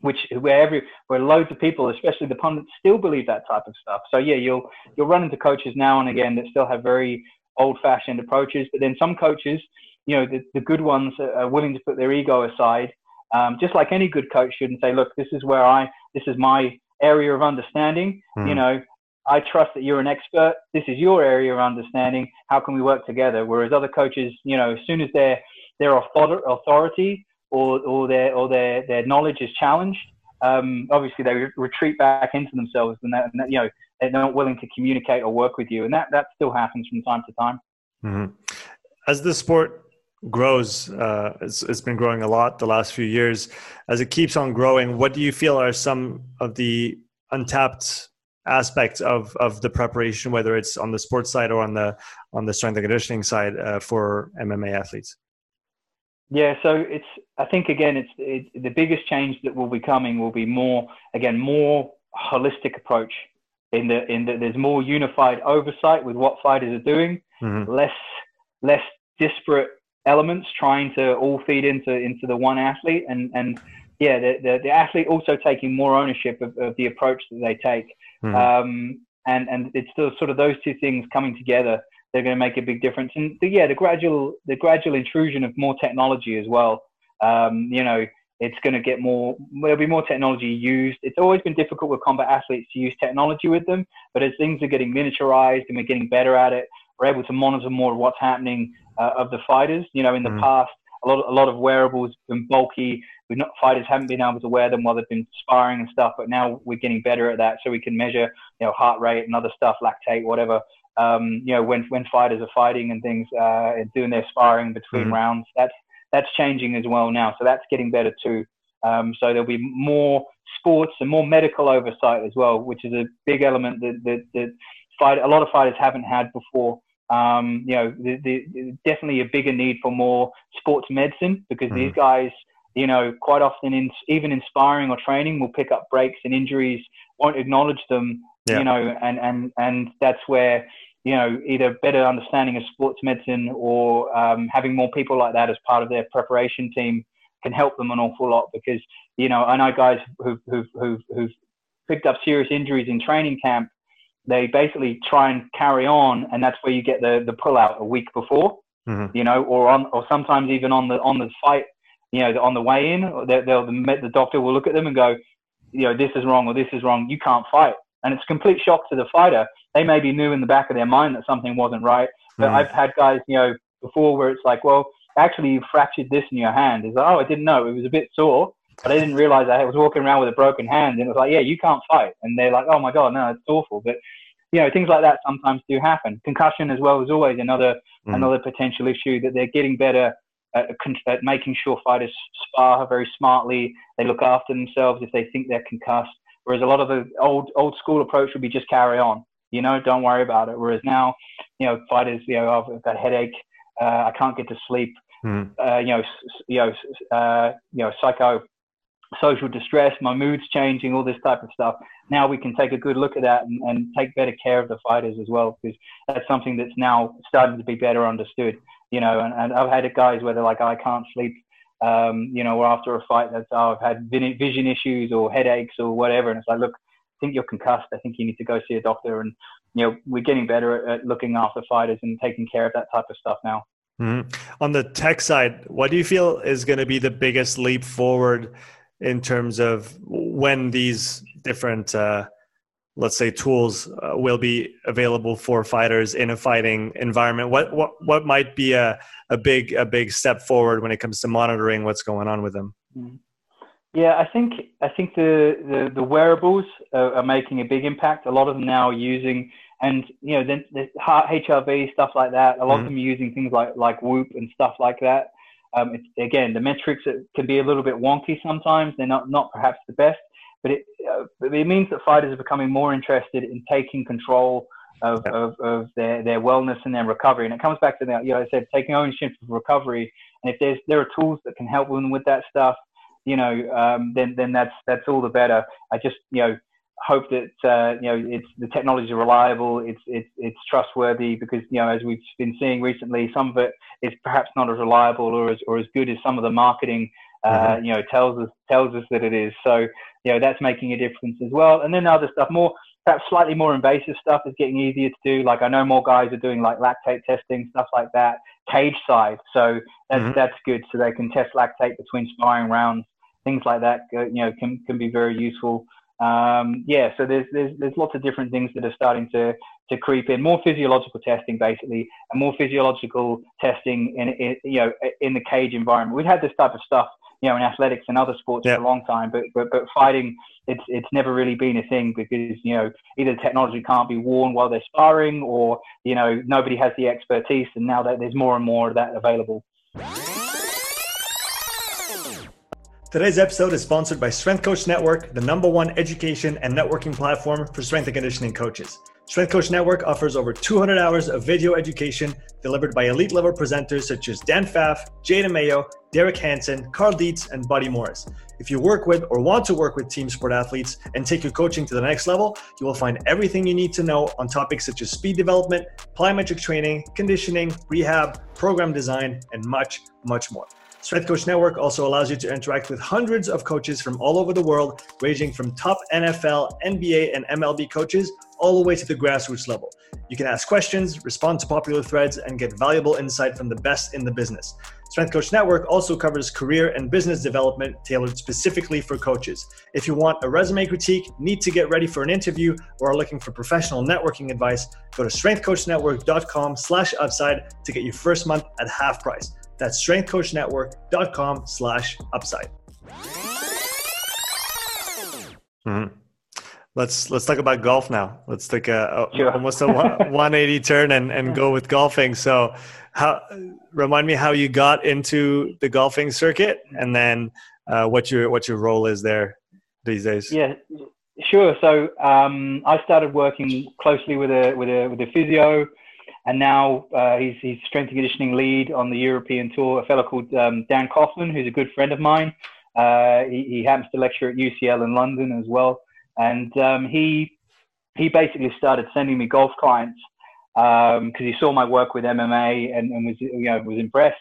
which where every where loads of people especially the pundits still believe that type of stuff so yeah you'll you'll run into coaches now and again that still have very old fashioned approaches but then some coaches you know, the, the good ones are willing to put their ego aside, um, just like any good coach should, and say, look, this is where I, this is my area of understanding. Mm. You know, I trust that you're an expert. This is your area of understanding. How can we work together? Whereas other coaches, you know, as soon as their their authority or, or their or their their knowledge is challenged, um, obviously they re- retreat back into themselves, and, that, and that, you know they're not willing to communicate or work with you, and that that still happens from time to time. Mm-hmm. As the sport grows uh, it's, it's been growing a lot the last few years as it keeps on growing what do you feel are some of the untapped aspects of of the preparation whether it's on the sports side or on the on the strength and conditioning side uh, for mma athletes Yeah, so it's. I think again, it's it, the biggest change that will be coming will be more again more holistic approach in the in that there's more unified oversight with what fighters are doing, mm-hmm. less less disparate elements trying to all feed into into the one athlete, and and yeah, the the, the athlete also taking more ownership of, of the approach that they take, mm-hmm. um, and and it's still sort of those two things coming together they're going to make a big difference. And the, yeah, the gradual the gradual intrusion of more technology as well. Um, you know, it's going to get more. There'll be more technology used. It's always been difficult with combat athletes to use technology with them, but as things are getting miniaturized and we're getting better at it, we're able to monitor more of what's happening uh, of the fighters. You know, in the mm. past, a lot a lot of wearables have been bulky. We've not fighters haven't been able to wear them while they've been sparring and stuff, but now we're getting better at that, so we can measure you know heart rate and other stuff, lactate, whatever um, you know, when when fighters are fighting and things, uh, doing their sparring between mm-hmm. rounds, that's that's changing as well now. So that's getting better too. Um, so there'll be more sports and more medical oversight as well, which is a big element that that, that fight a lot of fighters haven't had before. Um, you know, the, the, definitely a bigger need for more sports medicine because mm-hmm. these guys, you know, quite often in even inspiring or training will pick up breaks and injuries, won't acknowledge them, yeah. you know, and and and that's where you know, either better understanding of sports medicine or um, having more people like that as part of their preparation team can help them an awful lot because, you know, I know guys who've, who've, who've, who've picked up serious injuries in training camp. They basically try and carry on, and that's where you get the, the pull out a week before, mm-hmm. you know, or on, or sometimes even on the on the fight, you know, on the way in, they'll, they'll the doctor will look at them and go, you know, this is wrong or this is wrong. You can't fight, and it's a complete shock to the fighter they maybe knew in the back of their mind that something wasn't right. But mm. I've had guys, you know, before where it's like, well, actually you fractured this in your hand. It's like, oh, I didn't know. It was a bit sore, but I didn't realize I was walking around with a broken hand. And it was like, yeah, you can't fight. And they're like, oh my God, no, it's awful. But, you know, things like that sometimes do happen. Concussion as well is always another, mm. another potential issue that they're getting better at, at making sure fighters spar very smartly. They look after themselves if they think they're concussed. Whereas a lot of the old, old school approach would be just carry on you know, don't worry about it. Whereas now, you know, fighters, you know, I've got a headache, uh, I can't get to sleep, mm. uh, you know, you know, uh, you know, psycho, social distress, my mood's changing, all this type of stuff. Now we can take a good look at that and, and take better care of the fighters as well, because that's something that's now starting to be better understood. You know, and, and I've had guys where they're like, I can't sleep, um, you know, or after a fight, that's oh, I've had vision issues or headaches or whatever, and it's like, look, I think you're concussed. I think you need to go see a doctor. And you know, we're getting better at, at looking after fighters and taking care of that type of stuff now. Mm-hmm. On the tech side, what do you feel is going to be the biggest leap forward in terms of when these different, uh, let's say, tools uh, will be available for fighters in a fighting environment? What what what might be a a big a big step forward when it comes to monitoring what's going on with them? Mm-hmm. Yeah, I think I think the the, the wearables are, are, making a big impact. A lot of them now are using, and you know, the, the HRV stuff like that. A lot mm-hmm. of them are using things like like Whoop and stuff like that. Um, again, the metrics can be a little bit wonky sometimes. They're not not perhaps the best, but it uh, it means that fighters are becoming more interested in taking control of, yeah. of, of their, their wellness and their recovery. And it comes back to that, you know, I said taking ownership of recovery. And if there's there are tools that can help them with that stuff, you know, um, then then that's that's all the better. I just you know hope that uh, you know it's the technology is reliable, it's it's it's trustworthy because you know as we've been seeing recently, some of it is perhaps not as reliable or as or as good as some of the marketing uh, mm-hmm. you know tells us tells us that it is. So you know that's making a difference as well. And then other stuff more perhaps slightly more invasive stuff is getting easier to do. Like I know more guys are doing like lactate testing, stuff like that, cage side. So that's mm-hmm. that's good. So they can test lactate between sparring rounds things like that, uh, you know, can, can be very useful. Um, yeah, so there's, there's, there's lots of different things that are starting to, to creep in. More physiological testing, basically, and more physiological testing in, in you know in the cage environment. We've had this type of stuff, you know, in athletics and other sports yeah. for a long time, but, but but fighting, it's it's never really been a thing because you know either the technology can't be worn while they're sparring, or you know nobody has the expertise, and now that there's more and more of that available. Today's episode is sponsored by Strength Coach Network, the number one education and networking platform for strength and conditioning coaches. Strength Coach Network offers over 200 hours of video education delivered by elite level presenters such as Dan Pfaff, Jay DeMayo, Derek Hansen, Cal Dietz, and Buddy Morris. If you work with or want to work with team sport athletes and take your coaching to the next level, you will find everything you need to know on topics such as speed development, plyometric training, conditioning, rehab, program design, and much, much more. Strength Coach Network also allows you to interact with hundreds of coaches from all over the world, ranging from top NFL, NBA, and MLB coaches all the way to the grassroots level. You can ask questions, respond to popular threads, and get valuable insight from the best in the business. Strength Coach Network also covers career and business development tailored specifically for coaches. If you want a resume critique, need to get ready for an interview, or are looking for professional networking advice, go to strengthcoachnetwork.com slash upside to get your first month at half price. That's strengthcoachnetwork.com slash upside. Mm-hmm. Let's let's talk about golf now. Let's take a, a sure. almost a 180 turn and, and go with golfing. So, how remind me how you got into the golfing circuit, and then uh, what your what your role is there these days. Yeah, sure. So um, I started working closely with a with a with a physio and now uh, he's, he's strength and conditioning lead on the European tour. A fellow called um, Dan Coughlin, who's a good friend of mine. Uh, he, he, happens to lecture at UCL in London as well, and um, he he basically started sending me golf clients because um, he saw my work with MMA and, and was you know was impressed.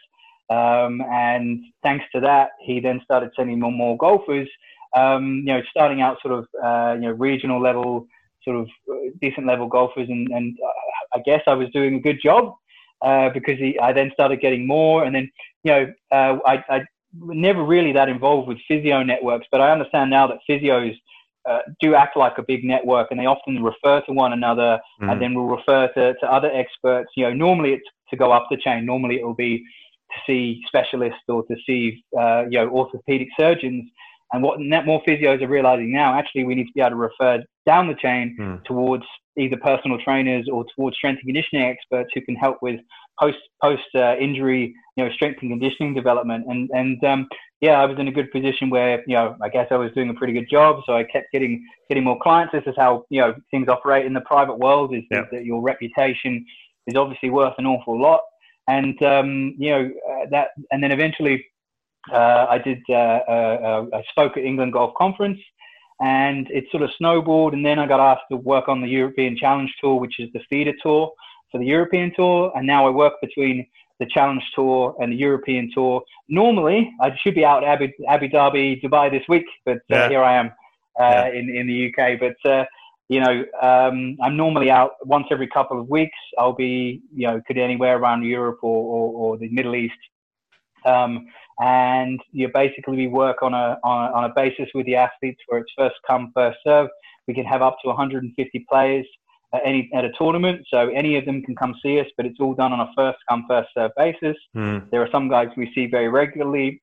Um, and thanks to that, he then started sending more and more golfers. Um, you know, starting out sort of uh, you know regional level sort of uh, decent level golfers, and, and uh, I guess I was doing a good job uh, because he, I then started getting more, and then you know uh, I, I never really that involved with physio networks, but I understand now that physios uh, do act like a big network, and they often refer to one another, mm. and then will refer to, to other experts. You know, normally it's to go up the chain. Normally it will be to see specialists or to see uh, you know orthopedic surgeons. And what net more physios are realizing now, actually, we need to be able to refer down the chain mm. towards either personal trainers or towards strength and conditioning experts who can help with post post uh, injury, you know, strength and conditioning development. And and um, yeah, I was in a good position where you know I guess I was doing a pretty good job, so I kept getting getting more clients. This is how you know things operate in the private world. Is, yeah. that your reputation is obviously worth an awful lot, and um, you know uh, that, and then eventually I did. Uh, uh, I spoke at England Golf Conference, and it sort of snowballed. And then I got asked to work on the European Challenge Tour, which is the feeder tour for the European Tour. And now I work between the Challenge Tour and the European Tour. Normally, I should be out Abu, Abu Dhabi, Dubai this week, but yeah. here I am yeah. in in the UK. But you know, um, I'm normally out once every couple of weeks. I'll be, you know, could anywhere around Europe or, or, or the Middle East. Um, and you basically we work on a, on a, on a basis with the athletes where it's first come first serve. We can have up to 150 players at any at a tournament, so any of them can come see us, but it's all done on a first come first serve basis. Mm. There are some guys we see very regularly,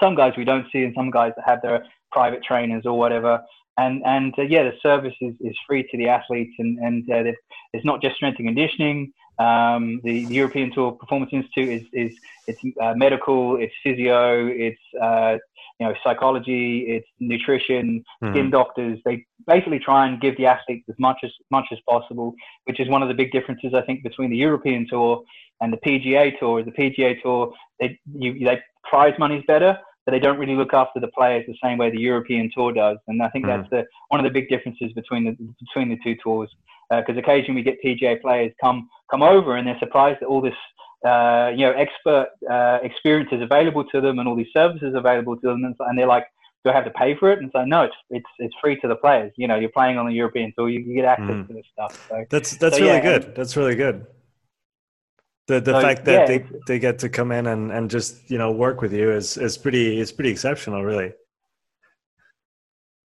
some guys we don't see, and some guys that have their private trainers or whatever. And and uh, yeah, the service is, is free to the athletes, and and uh, it's not just strength and conditioning. Um, the, the, European Tour Performance Institute is, is it's uh, medical, it's physio, it's uh, you know psychology, it's nutrition, mm-hmm. skin doctors. They basically try and give the athletes as much as much as possible, which is one of the big differences I think between the European Tour and the PGA Tour. The PGA Tour they you, they prize money's better, but they don't really look after the players the same way the European Tour does. And I think mm. that's the one of the big differences between the between the two tours. Because uh, occasionally we get PGA players come come over and they're surprised that all this uh, you know expert uh, experience is available to them and all these services available to them, and, and they're like, do I have to pay for it? And so no, it's it's it's free to the players. You know, you're playing on the European tour, you, you get access mm. to this stuff. So, that's that's so, really yeah, good. That's really good the the so, fact that yeah, they, they get to come in and, and just you know work with you is is pretty is pretty exceptional really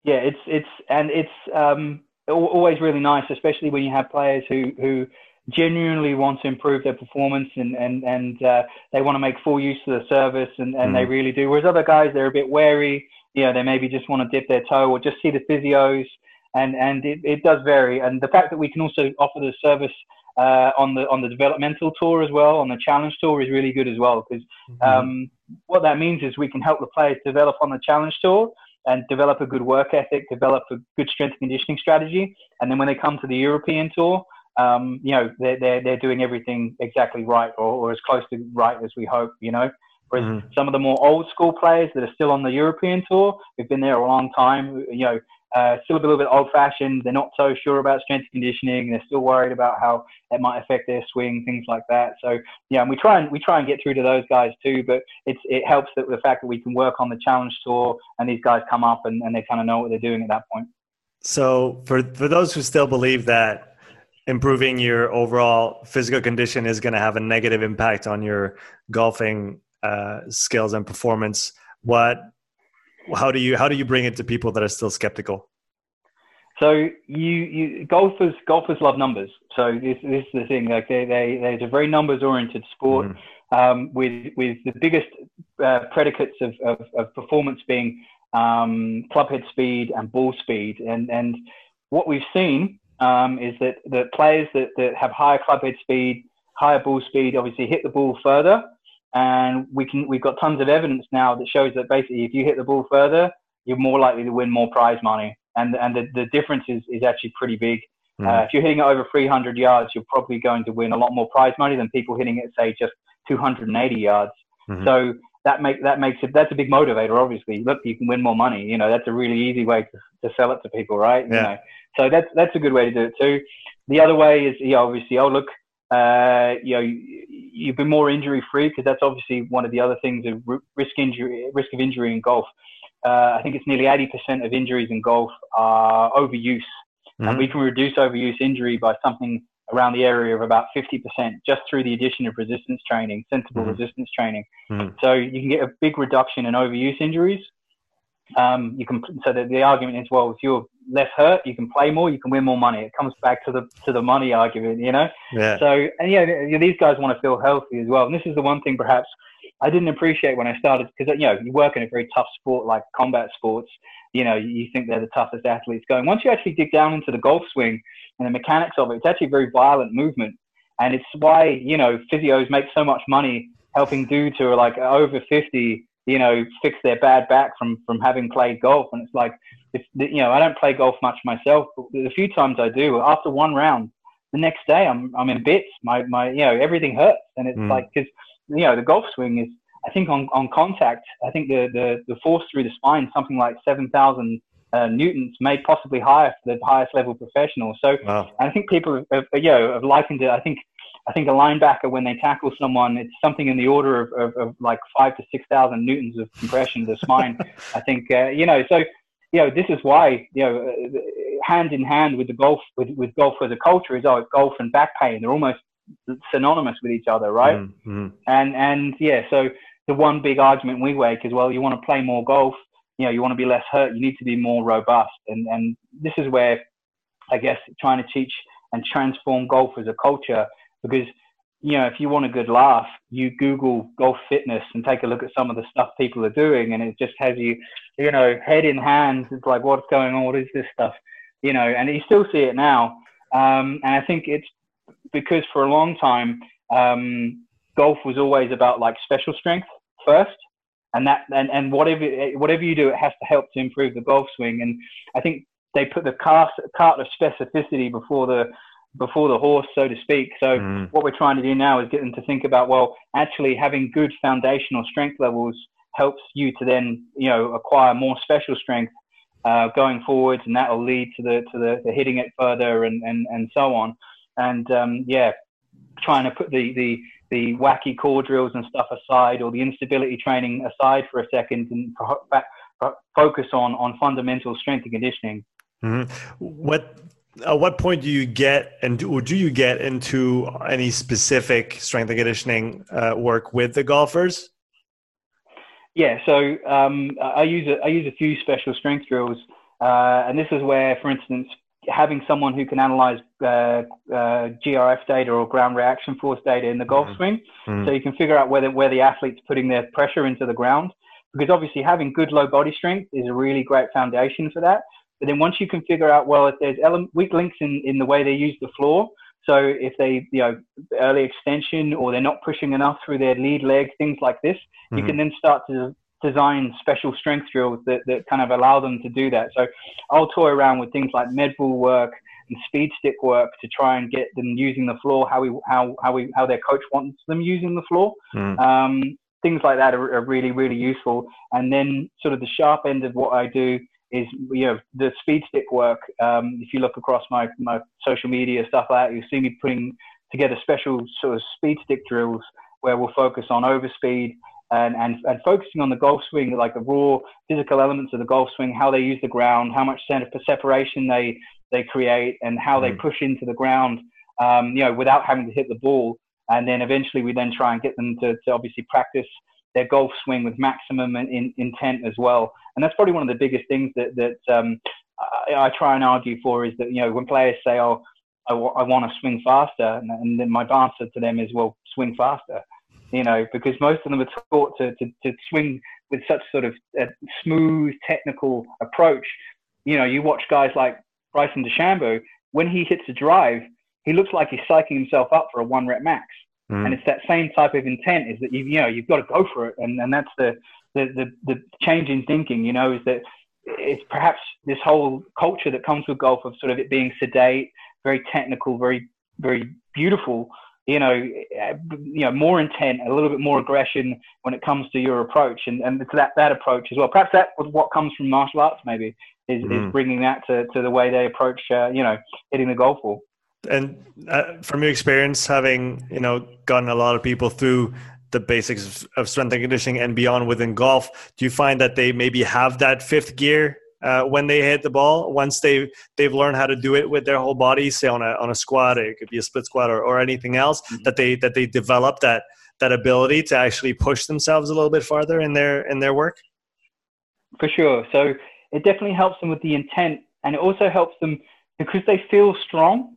yeah it's it's and it's um always really nice especially when you have players who who genuinely want to improve their performance and and and uh, they want to make full use of the service and and mm. they really do whereas other guys they're a bit wary you know they maybe just want to dip their toe or just see the physios and and it, it does vary and the fact that we can also offer the service uh, on the on the developmental tour as well, on the challenge tour is really good as well because mm-hmm. um, what that means is we can help the players develop on the challenge tour, and develop a good work ethic, develop a good strength and conditioning strategy. And then when they come to the European tour, um, you know, they're, they're, they're doing everything exactly right or, or as close to right as we hope, you know. Whereas mm-hmm. some of the more old school players that are still on the European tour, who've been there a long time, you know, uh, still a little bit old fashioned. They're not so sure about strength conditioning. They're still worried about how it might affect their swing, things like that. So yeah, and we try and we try and get through to those guys too. But it's it helps that the fact that we can work on the challenge tour and these guys come up and, and they kind of know what they're doing at that point. So for for those who still believe that improving your overall physical condition is going to have a negative impact on your golfing uh, skills and performance, what how do you how do you bring it to people that are still skeptical? So you, you golfers golfers love numbers. So this, this is the thing. Like they they they're a very numbers oriented sport. Mm. Um, with with the biggest uh, predicates of, of, of, performance being um, clubhead speed and ball speed, and and what we've seen um, is that the players that, that have higher clubhead speed, higher ball speed, obviously hit the ball further, and we can we've got tons of evidence now that shows that basically if you hit the ball further, you're more likely to win more prize money, and and the, the difference is, is actually pretty big. Mm. Uh, if you're hitting it over 300 yards, you're probably going to win a lot more prize money than people hitting it say just 280 yards. Mm-hmm. So that make that makes it that's a big motivator. Obviously, look, you can win more money. You know, that's a really easy way to, to sell it to people, right? Yeah. You know, so that's that's a good way to do it too. The other way is, yeah, obviously, oh look, uh, you know, you've been more injury free because that's obviously one of the other things of risk injury, risk of injury in golf. Uh, I think it's nearly 80% of injuries in golf are overuse, mm-hmm. and we can reduce overuse injury by something around the area of about 50% just through the addition of resistance training, sensible mm-hmm. resistance training. Mm-hmm. So you can get a big reduction in overuse injuries um, you can so the, the argument is well if you're less hurt you can play more you can win more money. It comes back to the to the money argument you know? Yeah. so and yeah these guys want to feel healthy as well. And this is the one thing perhaps I didn't appreciate when I started because you know you work in a very tough sport like combat sports you know you think they're the toughest athletes going. Once you actually dig down into the golf swing and the mechanics of it it's actually a very violent movement. And it's why you know physios make so much money helping dudes who are like over 50 you know, fix their bad back from from having played golf. And it's like, if you know, I don't play golf much myself, but the few times I do, after one round, the next day I'm I'm in bits. My my you know everything hurts, and it's mm. like because you know the golf swing is I think on on contact, I think the the the force through the spine something like seven thousand. Uh, newtons, may possibly higher for the highest level professionals. So, wow. I think people have, have, you know, have likened it. I think I think a linebacker when they tackle someone, it's something in the order of, of, of like five to six thousand newtons of compression to the spine. I think uh, you know. So you know, this is why you know, uh, hand in hand with the golf with, with golf as a culture is oh, golf and back pain. They're almost synonymous with each other, right? Mm-hmm. And and yeah, so the one big argument we make is well, you want to play more golf. You know, you want to be less hurt. You need to be more robust. And and this is where I guess trying to teach and transform golf as a culture because you know if you want a good laugh you google golf fitness and take a look at some of the stuff people are doing and it just has you you know head in hands it's like what's going on? What is this stuff? You know and you still see it now. Um, and i think it's because for a long time um, golf was always about like special strength first. And that and, and whatever whatever you do it has to help to improve the golf swing. And i think they put the cart, cart of specificity before the before the horse, so to speak. So mm. what we're trying to do now is get them to think about, well, actually having good foundational strength levels helps you to then, you know, acquire more special strength uh, going forwards, and that will lead to the to the, the, hitting it further and and and so on. And um, yeah, trying to put the the the wacky core drills and stuff aside, or the instability training aside for a second, and focus on on fundamental strength and conditioning. Mm-hmm. What at what point do you get and do, do you get into any specific strength and conditioning uh, work with the golfers? Yeah, so um, I use a, I use a few special strength drills, uh, and this is where, for instance, having someone who can analyze uh, uh GRF data or ground reaction force data in the golf mm-hmm. swing, mm-hmm. so you can figure out whether where the athlete's putting their pressure into the ground. Because obviously, having good low body strength is a really great foundation for that. But then once you can figure out, well, if there's element, weak links in, in the way they use the floor, so if they, you know, early extension or they're not pushing enough through their lead leg, things like this, mm-hmm. you can then start to design special strength drills that, that kind of allow them to do that. So I'll toy around with things like med ball work and speed stick work to try and get them using the floor how we how how we how their coach wants them using the floor. Mm. Um, things like that are, are, really really useful. And then sort of the sharp end of what I do is you know the speed stick work. Um, if you look across my my social media stuff like that, you'll see me putting together special sort of speed stick drills where we'll focus on overspeed and, and, and focusing on the golf swing, like the raw physical elements of the golf swing, how they use the ground, how much separation they, they create, and how mm. they push into the ground, um, you know, without having to hit the ball. And then eventually we then try and get them to, to obviously practice their golf swing with maximum in, in, intent as well. And that's probably one of the biggest things that, that um, I, I, try and argue for is that, you know, when players say, oh, I, w- I want to swing faster, and, and then my answer to them is, well, swing faster you know, because most of them are taught to, to, to swing with such sort of a smooth technical approach. You know, you watch guys like Bryson DeChambeau, when he hits a drive, he looks like he's psyching himself up for a one rep max. Mm. And it's that same type of intent is that you you know you've got to go for it, and, and that's the, the the the change in thinking. You know, is that it's perhaps this whole culture that comes with golf of sort of it being sedate, very technical, very very beautiful, you know, you know, more intent, a little bit more aggression when it comes to your approach, and and it's that that approach as well. Perhaps that was what comes from martial arts, maybe, is, mm. is bringing that to, to the way they approach, uh, you know, hitting the golf ball. And uh, from your experience, having you know gotten a lot of people through the basics of strength and conditioning and beyond within golf, do you find that they maybe have that fifth gear uh, when they hit the ball. Once they they've learned how to do it with their whole body, say on a on a squat, it could be a split squat or, or anything else mm-hmm. that they that they develop that that ability to actually push themselves a little bit farther in their in their work. For sure. So it definitely helps them with the intent, and it also helps them because they feel strong.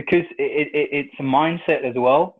Because it, it, it's a mindset as well.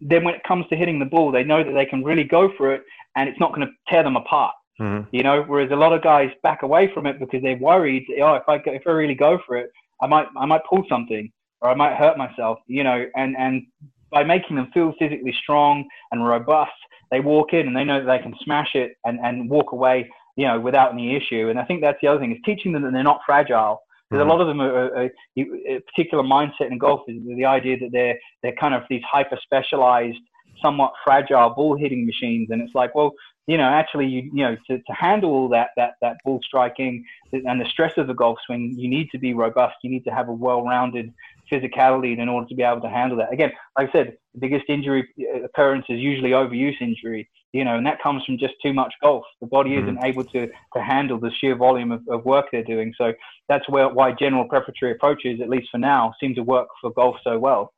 Then when it comes to hitting the ball, they know that they can really go for it, and it's not going to tear them apart. Mm-hmm. You know, whereas a lot of guys back away from it because they're worried. Oh, if I go, if I really go for it, I might I might pull something or I might hurt myself. You know, and and by making them feel physically strong and robust, they walk in and they know that they can smash it and and walk away. You know, without any issue. And I think that's the other thing is teaching them that they're not fragile. Because mm-hmm. a lot of them are, are, are, a particular mindset in golf is the idea that they're they're kind of these hyper specialized somewhat fragile ball hitting machines. And it's like, well, you know, actually, you, you know, to, to handle all that, that, that ball striking and the stress of the golf swing, you need to be robust. You need to have a well-rounded physicality in order to be able to handle that. Again, like I said, the biggest injury uh, occurrence is usually overuse injury, you know, and that comes from just too much golf. The body mm-hmm. isn't able to, to handle the sheer volume of, of work they're doing. So that's where, why general preparatory approaches, at least for now, seem to work for golf so well.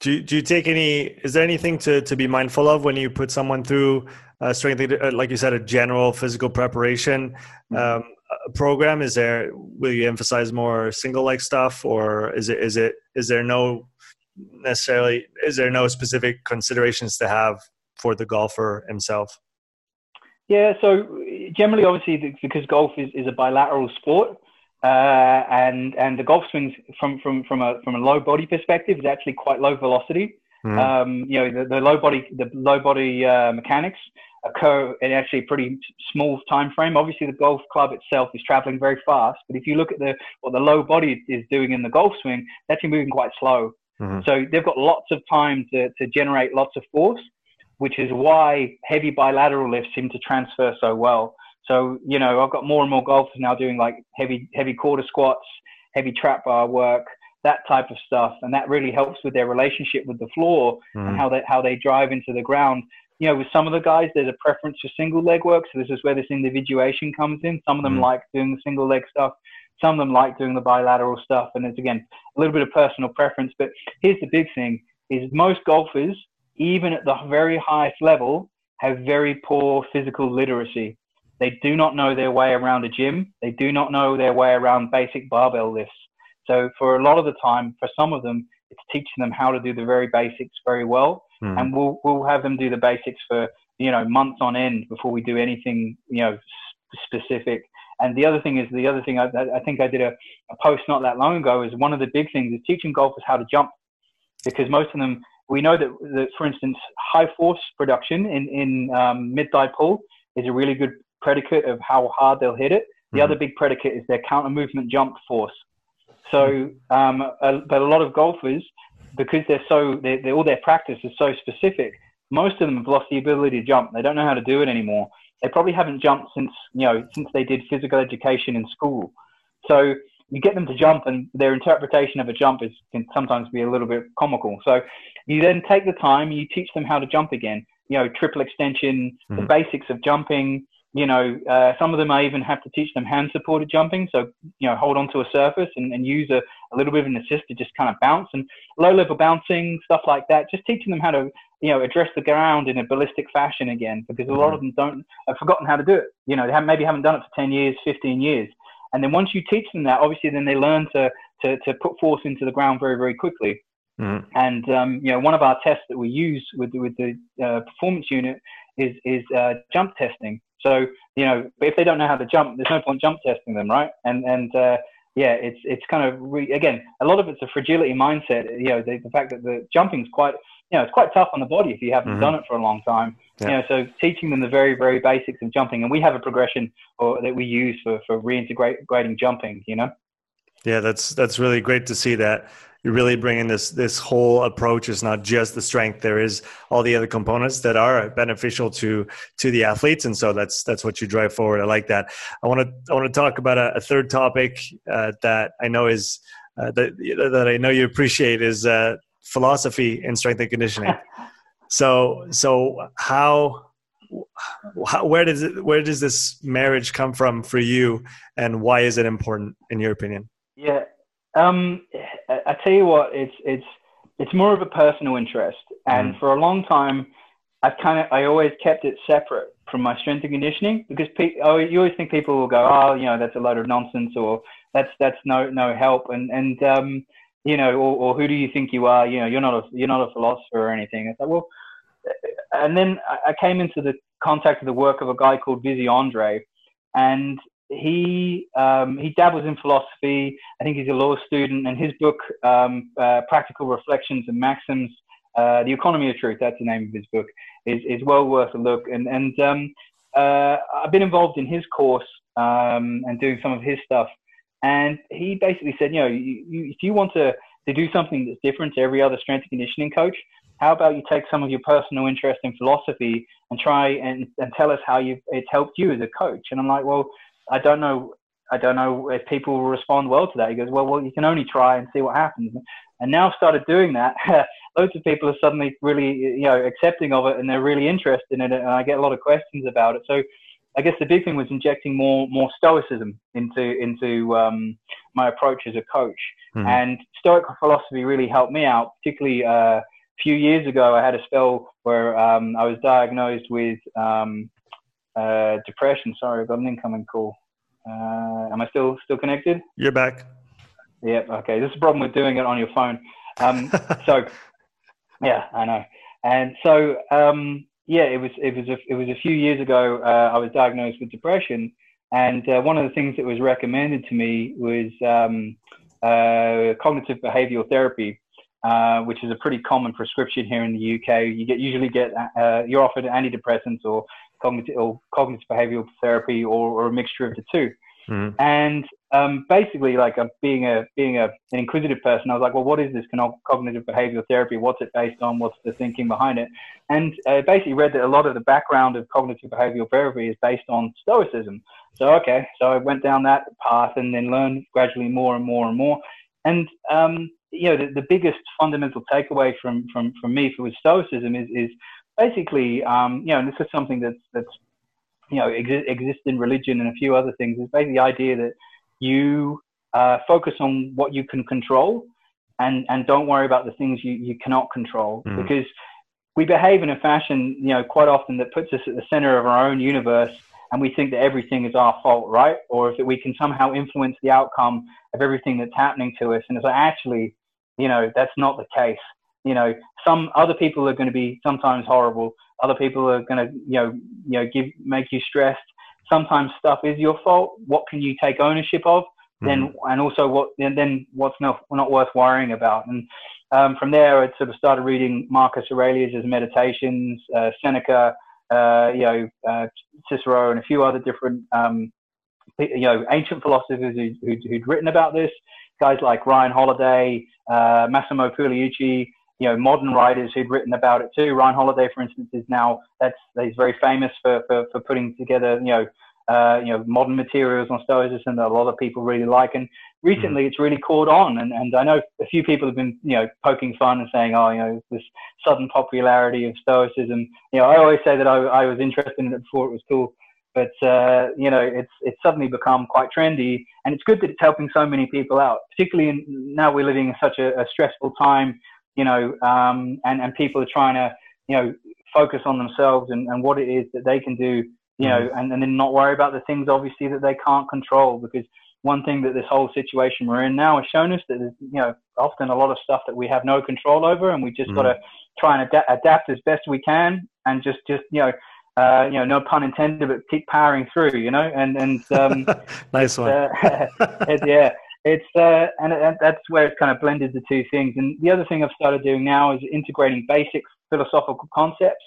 Do you, do you take any? Is there anything to, to be mindful of when you put someone through uh, strength, uh, like you said, a general physical preparation mm-hmm. um, program? Is there? Will you emphasize more single leg stuff, or is it is it is there no necessarily is there no specific considerations to have for the golfer himself? Yeah, so generally, obviously, because golf is, is a bilateral sport, uh, and and the golf swings from from from a from a low body perspective is actually quite low velocity. Mm. Um, you know the, the low body the low body uh, mechanics occur in actually a pretty small time frame. Obviously, the golf club itself is traveling very fast, but if you look at the what the low body is doing in the golf swing, it's actually moving quite slow. Mm-hmm. So they've got lots of time to to generate lots of force, which is why heavy bilateral lifts seem to transfer so well. So, you know, I've got more and more golfers now doing like heavy, heavy quarter squats, heavy trap bar work, that type of stuff. And that really helps with their relationship with the floor mm. and how they, how they drive into the ground. You know, with some of the guys, there's a preference for single leg work. So this is where this individuation comes in. Some of them mm. like doing the single leg stuff. Some of them like doing the bilateral stuff. And it's again, a little bit of personal preference. But here's the big thing is most golfers, even at the very highest level, have very poor physical literacy. They do not know their way around a gym. They do not know their way around basic barbell lifts. So for a lot of the time, for some of them, it's teaching them how to do the very basics very well. Mm. And we'll, we'll have them do the basics for, you know, months on end before we do anything, you know, specific. And the other thing is the other thing I, I think I did a, a post not that long ago is one of the big things is teaching golfers how to jump because most of them, we know that, that for instance, high force production in, in um, mid thigh pull is a really good predicate of how hard they'll hit it. The mm-hmm. other big predicate is their counter movement jump force. So, um, a, but a lot of golfers, because they're so, they're, they're, all their practice is so specific, most of them have lost the ability to jump. They don't know how to do it anymore. They probably haven't jumped since, you know, since they did physical education in school. So you get them to jump and their interpretation of a jump is, can sometimes be a little bit comical. So you then take the time, you teach them how to jump again, you know, triple extension, mm-hmm. the basics of jumping, you know, uh, some of them I even have to teach them hand supported jumping. So, you know, hold onto a surface and, and use a, a little bit of an assist to just kind of bounce and low level bouncing, stuff like that. Just teaching them how to, you know, address the ground in a ballistic fashion again, because a lot of them don't, have forgotten how to do it. You know, they have, maybe haven't done it for 10 years, 15 years. And then once you teach them that, obviously then they learn to, to, to put force into the ground very, very quickly. Mm-hmm. And um, you know, one of our tests that we use with with the uh, performance unit is is uh, jump testing. So you know, if they don't know how to jump, there's no point jump testing them, right? And and uh, yeah, it's it's kind of re- again a lot of it's a fragility mindset. You know, the, the fact that the jumping's quite you know it's quite tough on the body if you haven't mm-hmm. done it for a long time. Yeah. You know, so teaching them the very very basics of jumping, and we have a progression or that we use for for reintegrating jumping. You know. Yeah, that's that's really great to see that you're really bringing this this whole approach is not just the strength there is all the other components that are beneficial to to the athletes and so that's that's what you drive forward i like that i want to i want to talk about a, a third topic uh, that i know is uh, that that i know you appreciate is uh, philosophy in strength and conditioning. So so how how, where does it where does this marriage come from for you and why is it important in your opinion? Yeah um, I tell you what, it's it's it's more of a personal interest, and mm. for a long time, I've kind of I always kept it separate from my strength and conditioning because pe- oh, you always think people will go, oh, you know, that's a load of nonsense, or that's that's no no help, and and um, you know, or, or who do you think you are? You know, you're not a you're not a philosopher or anything. It's like, well, and then I came into the contact with the work of a guy called Vizzy Andre, and he um, he dabbles in philosophy. I think he's a law student, and his book, um, uh, Practical Reflections and Maxims, uh, The Economy of Truth, that's the name of his book, is, is well worth a look. And, and um, uh, I've been involved in his course um, and doing some of his stuff. And he basically said, you know, you, you, if you want to, to do something that's different to every other strength and conditioning coach, how about you take some of your personal interest in philosophy and try and, and tell us how you it's helped you as a coach? And I'm like, well, I don't know. I don't know if people will respond well to that. He goes, well, well, you can only try and see what happens. And now I've started doing that. Loads of people are suddenly really, you know, accepting of it, and they're really interested in it. And I get a lot of questions about it. So, I guess the big thing was injecting more more stoicism into into um, my approach as a coach. Mm-hmm. And Stoic philosophy really helped me out, particularly. Uh, a few years ago, I had a spell where um, I was diagnosed with um, uh, depression. Sorry, I've got an incoming call. Uh, am I still still connected? You're back. Yep. Okay. This is a problem with doing it on your phone. Um, so, yeah, I know. And so, um, yeah, it was it was a, it was a few years ago. Uh, I was diagnosed with depression, and uh, one of the things that was recommended to me was um, uh, cognitive behavioral therapy. Uh, which is a pretty common prescription here in the UK. You get usually get uh, you're offered antidepressants or cognitive or cognitive behavioral therapy or, or a mixture of the 2 mm-hmm. And um, basically, like uh, being a being a, an inquisitive person, I was like, well, what is this cognitive behavioral therapy? What's it based on? What's the thinking behind it? And I basically read that a lot of the background of cognitive behavioral therapy is based on Stoicism. So okay, so I went down that path and then learned gradually more and more and more. And um, you know, the, the biggest fundamental takeaway from from from me for Stoicism is is basically, um, you know, and this is something that's that's you know exi- exists in religion and a few other things. Is basically the idea that you uh, focus on what you can control and and don't worry about the things you, you cannot control mm. because we behave in a fashion, you know, quite often that puts us at the center of our own universe and we think that everything is our fault, right? Or if we can somehow influence the outcome of everything that's happening to us. And it's like, actually, you know, that's not the case you know, some other people are going to be sometimes horrible. Other people are going to, you know, you know, give make you stressed. Sometimes stuff is your fault. What can you take ownership of? Mm-hmm. Then and also what and then what's not not worth worrying about. And um, from there, I sort of started reading Marcus Aurelius' Meditations, uh, Seneca, uh, you know, uh, Cicero and a few other different, um, you know, ancient philosophers who, who'd, who'd, written about this. Guys like Ryan Holiday, uh, Massimo Pigliucci, you know, modern writers who'd written about it too. Ryan Holiday, for instance, is now that's he's very famous for for, for putting together, you know, uh, you know, modern materials on Stoicism that a lot of people really like. And recently, mm. it's really caught on. And, and I know a few people have been, you know, poking fun and saying, oh, you know, this sudden popularity of Stoicism. You know, I always say that I, I was interested in it before it was cool. But uh, you know, it's it's suddenly become quite trendy, and it's good that it's helping so many people out. Particularly in, now we're living in such a, a stressful time, you know, um, and and people are trying to, you know, focus on themselves and, and what it is that they can do you know, mm-hmm. and, and then not worry about the things obviously that they can't control because one thing that this whole situation we're in now has shown us that there's, you know, often a lot of stuff that we have no control over and we just mm. got to try and ad- adapt as best we can and just, just, you know, uh, you know, no pun intended, but keep powering through, you know, and, and, um, nice one. Uh, yeah, it's, uh, and, and that's where it's kind of blended the two things. And the other thing I've started doing now is integrating basic philosophical concepts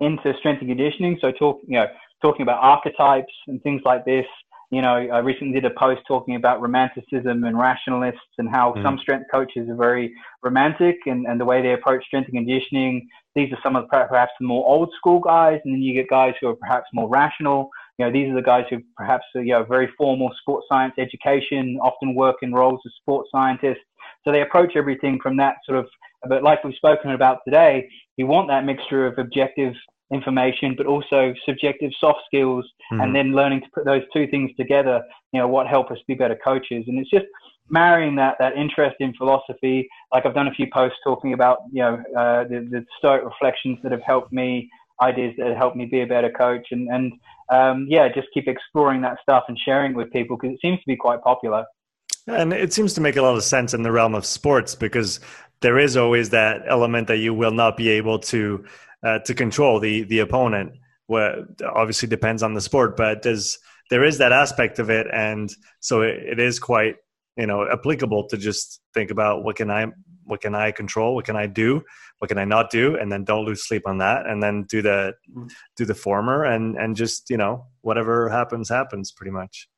into strength and conditioning. So talk, you know, talking about archetypes and things like this. You know, I recently did a post talking about romanticism and rationalists and how mm. some strength coaches are very romantic and, and the way they approach strength and conditioning. These are some of the, perhaps the more old school guys, and then you get guys who are perhaps more rational. You know, these are the guys who perhaps you know, very formal sports science education, often work in roles as sports scientists. So they approach everything from that sort of, but like we've spoken about today, you want that mixture of objective information, but also subjective soft skills, mm-hmm. and then learning to put those two things together. You know, what help us be better coaches, and it's just marrying that that interest in philosophy. Like I've done a few posts talking about you know uh, the, the Stoic reflections that have helped me, ideas that have helped me be a better coach, and and um, yeah, just keep exploring that stuff and sharing it with people because it seems to be quite popular. And it seems to make a lot of sense in the realm of sports because there is always that element that you will not be able to uh, to control the the opponent. Where obviously depends on the sport, but there's there is that aspect of it, and so it, it is quite you know applicable to just think about what can I what can I control, what can I do, what can I not do, and then don't lose sleep on that, and then do the do the former, and and just you know whatever happens happens pretty much.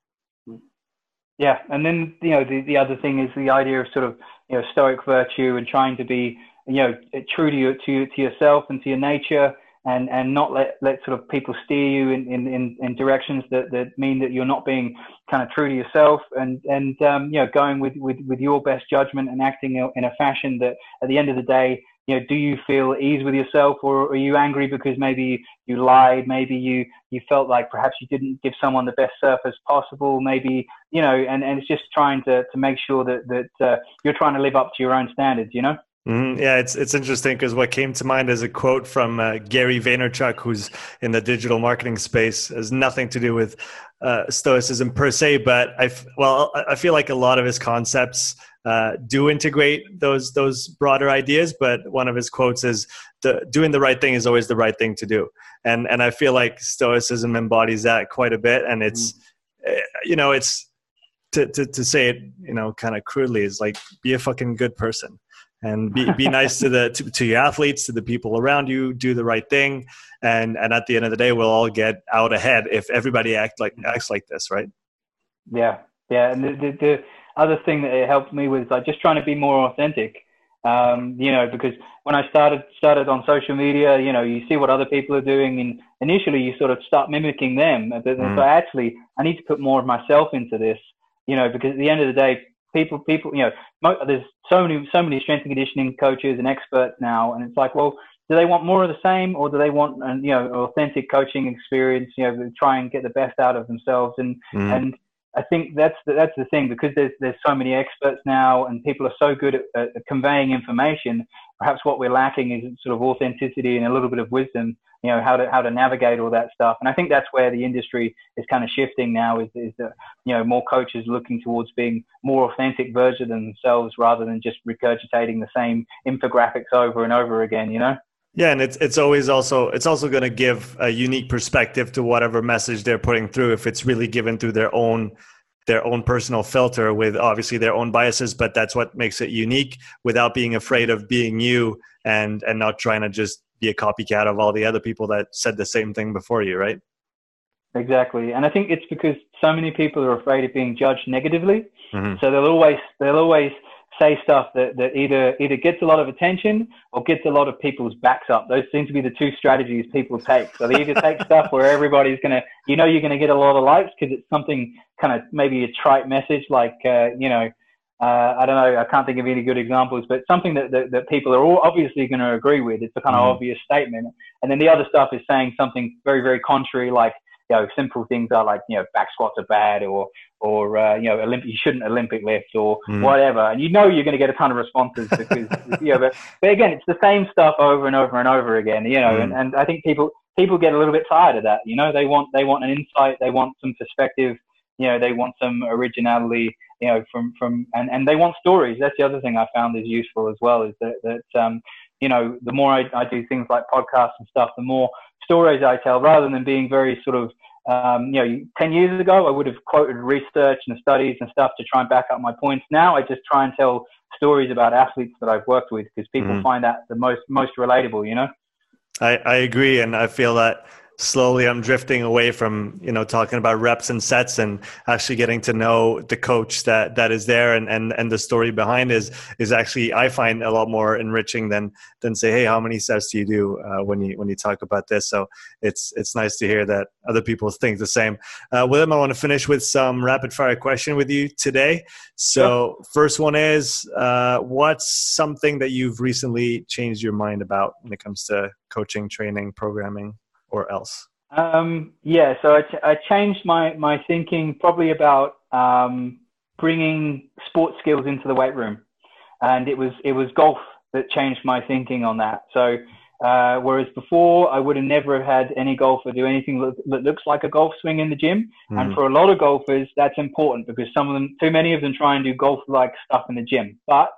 Yeah, and then you know the the other thing is the idea of sort of you know stoic virtue and trying to be you know true to to, to yourself and to your nature and and not let let sort of people steer you in in, in, directions that, that mean that you're not being kind of true to yourself and and um, you know going with, with with your best judgment and acting in a fashion that at the end of the day you know do you feel ease with yourself or are you angry because maybe you lied maybe you you felt like perhaps you didn't give someone the best surface possible maybe you know and and it's just trying to to make sure that that uh, you're trying to live up to your own standards you know Mm, yeah, it's it's interesting because what came to mind is a quote from uh, Gary Vaynerchuk, who's in the digital marketing space, has nothing to do with uh, stoicism per se, but I well, I feel like a lot of his concepts uh, do integrate those those broader ideas. But one of his quotes is, "the doing the right thing is always the right thing to do," and and I feel like stoicism embodies that quite a bit, and it's mm. you know it's to, to to say it you know kind of crudely is like be a fucking good person and be, be nice to the to, to, your athletes to the people around you do the right thing. And and at the end of the day we'll all get out ahead if everybody act like acts like this right? Yeah. Yeah. And the, the, the other thing that it helped me was like just trying to be more authentic. Um, you know because when i started started on social media you know you see what other people are doing and initially you sort of start mimicking them. But mm. so actually i need to put more of myself into this you know because at the end of the day people, people, you know, there's so many, so many strength and conditioning coaches and experts now, and it's like, well, do they want more of the same, or do they want, uh, you know, authentic coaching experience? You know, try and get the best out of themselves, and mm. and I think that's the, that's the thing because there's there's so many experts now, and people are so good at, at conveying information. Perhaps what we're lacking is sort of authenticity and a little bit of wisdom you know how to how to navigate all that stuff and i think that's where the industry is kind of shifting now is, is that you know more coaches looking towards being more authentic version of themselves rather than just regurgitating the same infographics over and over again you know yeah, and it's it's always also it's also going to give a unique perspective to whatever message they're putting through if it's really given through their own their own personal filter with obviously their own biases, but that's what makes it unique without being afraid of being you and and not trying to just be a copycat of all the other people that said the same thing before you, right? Exactly, and I think it's because so many people are afraid of being judged negatively, mm-hmm. so they'll always they'll always say stuff that, that either either gets a lot of attention or gets a lot of people's backs up. Those seem to be the two strategies people take. So they either take stuff where everybody's gonna, you know, you're gonna get a lot of likes because it's something kind of maybe a trite message like, uh, you know, uh, I don't know, I can't think of any good examples, but something that, that, that people are all obviously going to agree with. It's a kind of mm-hmm. obvious statement. And then the other stuff is saying something very, very contrary, like, you know, simple things are like, you know, back squats are bad or, or, uh, you know, Olympic, you shouldn't Olympic lift or mm. whatever. And you know, you're going to get a ton of responses because, you know, but, but again, it's the same stuff over and over and over again, you know, mm. and, and I think people, people get a little bit tired of that. You know, they want, they want an insight. They want some perspective. You know, they want some originality, you know, from, from, and, and they want stories. That's the other thing I found is useful as well is that, that, um, you know, the more I, I do things like podcasts and stuff, the more stories I tell rather than being very sort of, um, you know, 10 years ago, I would have quoted research and studies and stuff to try and back up my points. Now I just try and tell stories about athletes that I've worked with because people mm-hmm. find that the most, most relatable, you know? I, I agree. And I feel that slowly I'm drifting away from you know talking about reps and sets and actually getting to know the coach that that is there and and and the story behind is is actually I find a lot more enriching than than say hey how many sets do you do uh, when you when you talk about this? So it's it's nice to hear that other people think the same. Uh, William I want to finish with some rapid fire question with you today. So first one is uh, what's something that you've recently changed your mind about when it comes to coaching training programming or else? Um, yeah, so I, ch- I changed my, my thinking probably about um, bringing sports skills into the weight room, and it was it was golf that changed my thinking on that. So uh, whereas before I would have never have had any golfer do anything that looks like a golf swing in the gym, mm. and for a lot of golfers that's important because some of them, too many of them, try and do golf-like stuff in the gym. But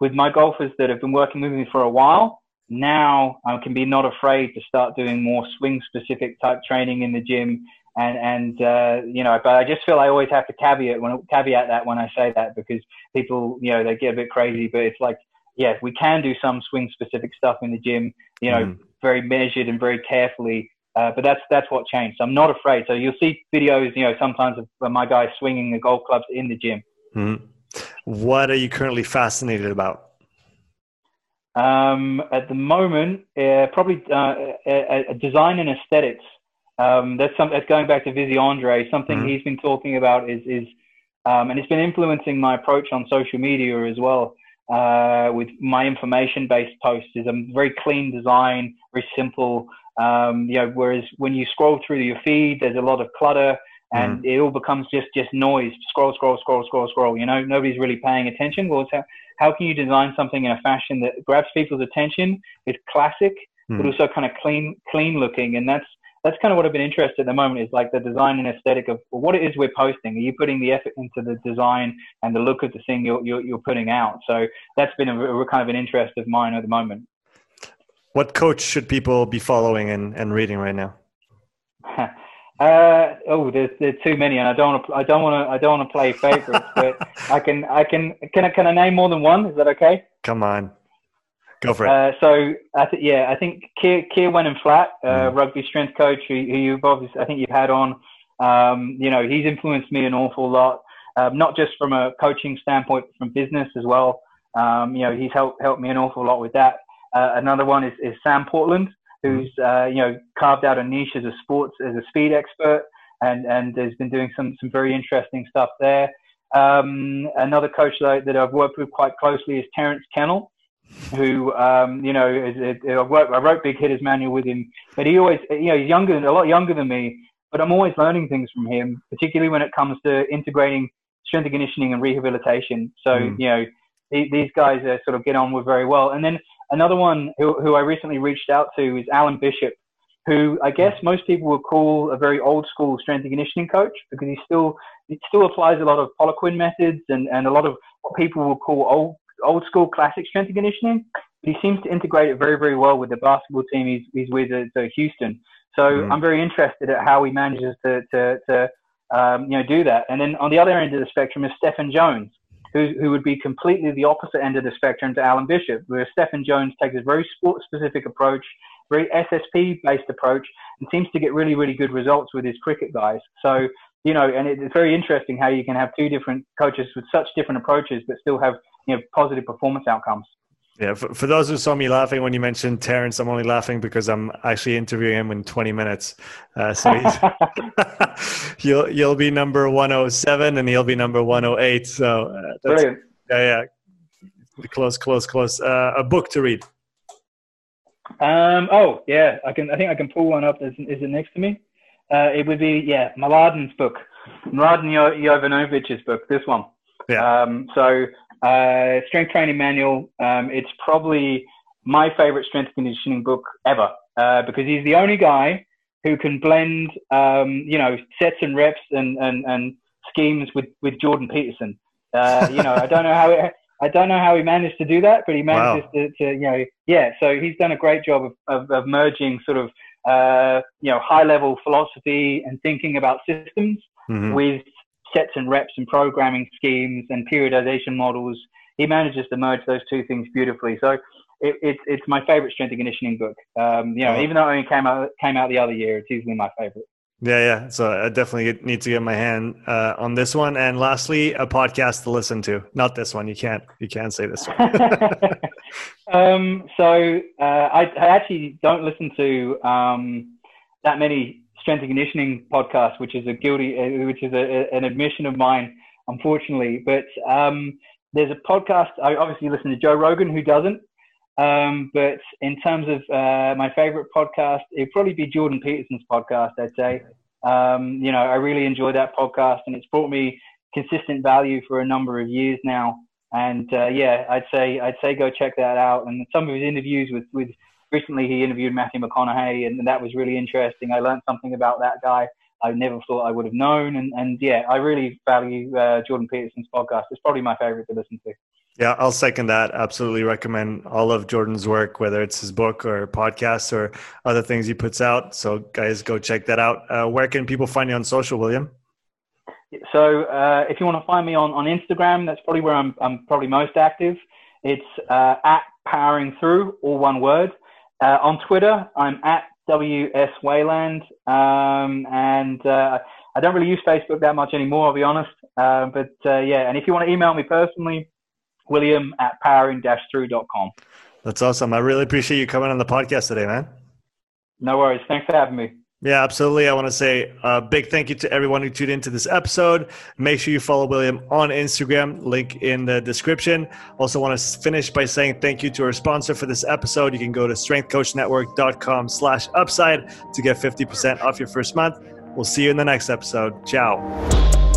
with my golfers that have been working with me for a while, now I can be not afraid to start doing more swing specific type training in the gym. And, and, uh, you know, but I just feel I always have to caveat when, caveat that when I say that because people, you know, they get a bit crazy, but it's like, yeah, we can do some swing specific stuff in the gym, you know, mm. very measured and very carefully. Uh, but that's, that's what changed. So I'm not afraid. So you'll see videos, you know, sometimes of my guys swinging the golf clubs in the gym. Mm. What are you currently fascinated about? Um, at the moment, uh, probably uh, a, a design and aesthetics. Um, that's something that's going back to Vizzy Andre. Something mm-hmm. he's been talking about is is, um, and it's been influencing my approach on social media as well. Uh, with my information-based posts, is a very clean design, very simple. Um, you know, whereas when you scroll through your feed, there's a lot of clutter and mm. it all becomes just just noise. Scroll, scroll, scroll, scroll, scroll. You know, nobody's really paying attention. Well, how, how can you design something in a fashion that grabs people's attention? It's classic, mm. but also kind of clean, clean looking, and that's that's kind of what I've been interested in at the moment is like the design and aesthetic of what it is we're posting. Are you putting the effort into the design and the look of the thing you're you're, you're putting out? So that's been a, a kind of an interest of mine at the moment. What coach should people be following and, and reading right now? Uh, oh, there's there's too many, and I don't want to I don't want to I don't want to play favorites, but I can I can can I can I name more than one? Is that okay? Come on, go for it. Uh, so I th- yeah, I think Keir, Keir Wenham-Flatt, uh, mm. rugby strength coach, who, who, you've obviously I think you've had on. Um, you know, he's influenced me an awful lot, um, not just from a coaching standpoint, but from business as well. Um, you know, he's helped helped me an awful lot with that. Uh, another one is, is Sam Portland who's uh, you know carved out a niche as a sports as a speed expert and and has been doing some some very interesting stuff there. Um, another coach that, that, I've worked with quite closely is Terence Kennel, who um, you know is, is, I, worked, I wrote Big Hitters Manual with him, but he always you know he's younger a lot younger than me, but I'm always learning things from him, particularly when it comes to integrating strength and conditioning and rehabilitation. So mm. you know these guys uh, sort of get on with very well. And then Another one who, who I recently reached out to is Alan Bishop, who I guess most people would call a very old school strength and conditioning coach because he still he still applies a lot of Poliquin methods and, and a lot of what people would call old old school classic strength and conditioning. But he seems to integrate it very very well with the basketball team he's, he's with at uh, Houston. So mm. I'm very interested at how he manages to to, to um, you know do that. And then on the other end of the spectrum is Stephen Jones, who, who would be completely the opposite end of the spectrum to Alan Bishop, where Stephen Jones takes a very sport specific approach very SSP based approach and seems to get really, really good results with his cricket guys. So, you know, and it's very interesting how you can have two different coaches with such different approaches, but still have, you know, positive performance outcomes. Yeah, for, for those who saw me laughing when you mentioned Terence, I'm only laughing because I'm actually interviewing him in 20 minutes. Uh, so you'll you'll be number 107 and he'll be number 108. So uh, Brilliant. Yeah, yeah. Close, close, close. Uh, a book to read. Um, oh yeah, I can. I think I can pull one up. Is, is it next to me? Uh, it would be yeah, Mladen's book, Mladen Jovanović's book. This one. Yeah. Um, so uh, strength training manual. Um, it's probably my favorite strength conditioning book ever uh, because he's the only guy who can blend, um, you know, sets and reps and, and, and schemes with, with Jordan Peterson. Uh, you know, I don't know how it, I don't know how he managed to do that, but he manages wow. to, to, you know, yeah. So he's done a great job of, of, of merging sort of, uh, you know, high level philosophy and thinking about systems mm-hmm. with sets and reps and programming schemes and periodization models. He manages to merge those two things beautifully. So it, it, it's my favorite strength and conditioning book. Um, you know, oh. even though it only came out came out the other year, it's easily my favorite. Yeah, yeah. So I definitely need to get my hand uh, on this one. And lastly, a podcast to listen to. Not this one. You can't. You can't say this one. um, so uh, I, I, actually don't listen to um, that many strength and conditioning podcast, which is a guilty, uh, which is a, a, an admission of mine, unfortunately. But um, there's a podcast. I obviously listen to Joe Rogan, who doesn't. Um, but in terms of uh, my favorite podcast, it'd probably be Jordan Peterson's podcast. I'd say. Um, you know, I really enjoy that podcast, and it's brought me consistent value for a number of years now. And uh, yeah, I'd say I'd say go check that out. And some of his interviews with with recently he interviewed Matthew McConaughey, and that was really interesting. I learned something about that guy I never thought I would have known. And, and yeah, I really value uh, Jordan Peterson's podcast. It's probably my favorite to listen to. Yeah, I'll second that. Absolutely recommend all of Jordan's work, whether it's his book or podcasts or other things he puts out. So, guys, go check that out. Uh, where can people find you on social, William? So, uh, if you want to find me on, on Instagram, that's probably where I'm, I'm probably most active. It's uh, at powering through, all one word. Uh, on Twitter, I'm at WS Wayland, um, and uh, I don't really use Facebook that much anymore, I'll be honest. Uh, but uh, yeah, and if you want to email me personally, William at powering-through.com. That's awesome. I really appreciate you coming on the podcast today, man. No worries. Thanks for having me. Yeah, absolutely. I want to say a big thank you to everyone who tuned into this episode. Make sure you follow William on Instagram, link in the description. Also, want to finish by saying thank you to our sponsor for this episode. You can go to strengthcoachnetwork.com slash upside to get 50% off your first month. We'll see you in the next episode. Ciao.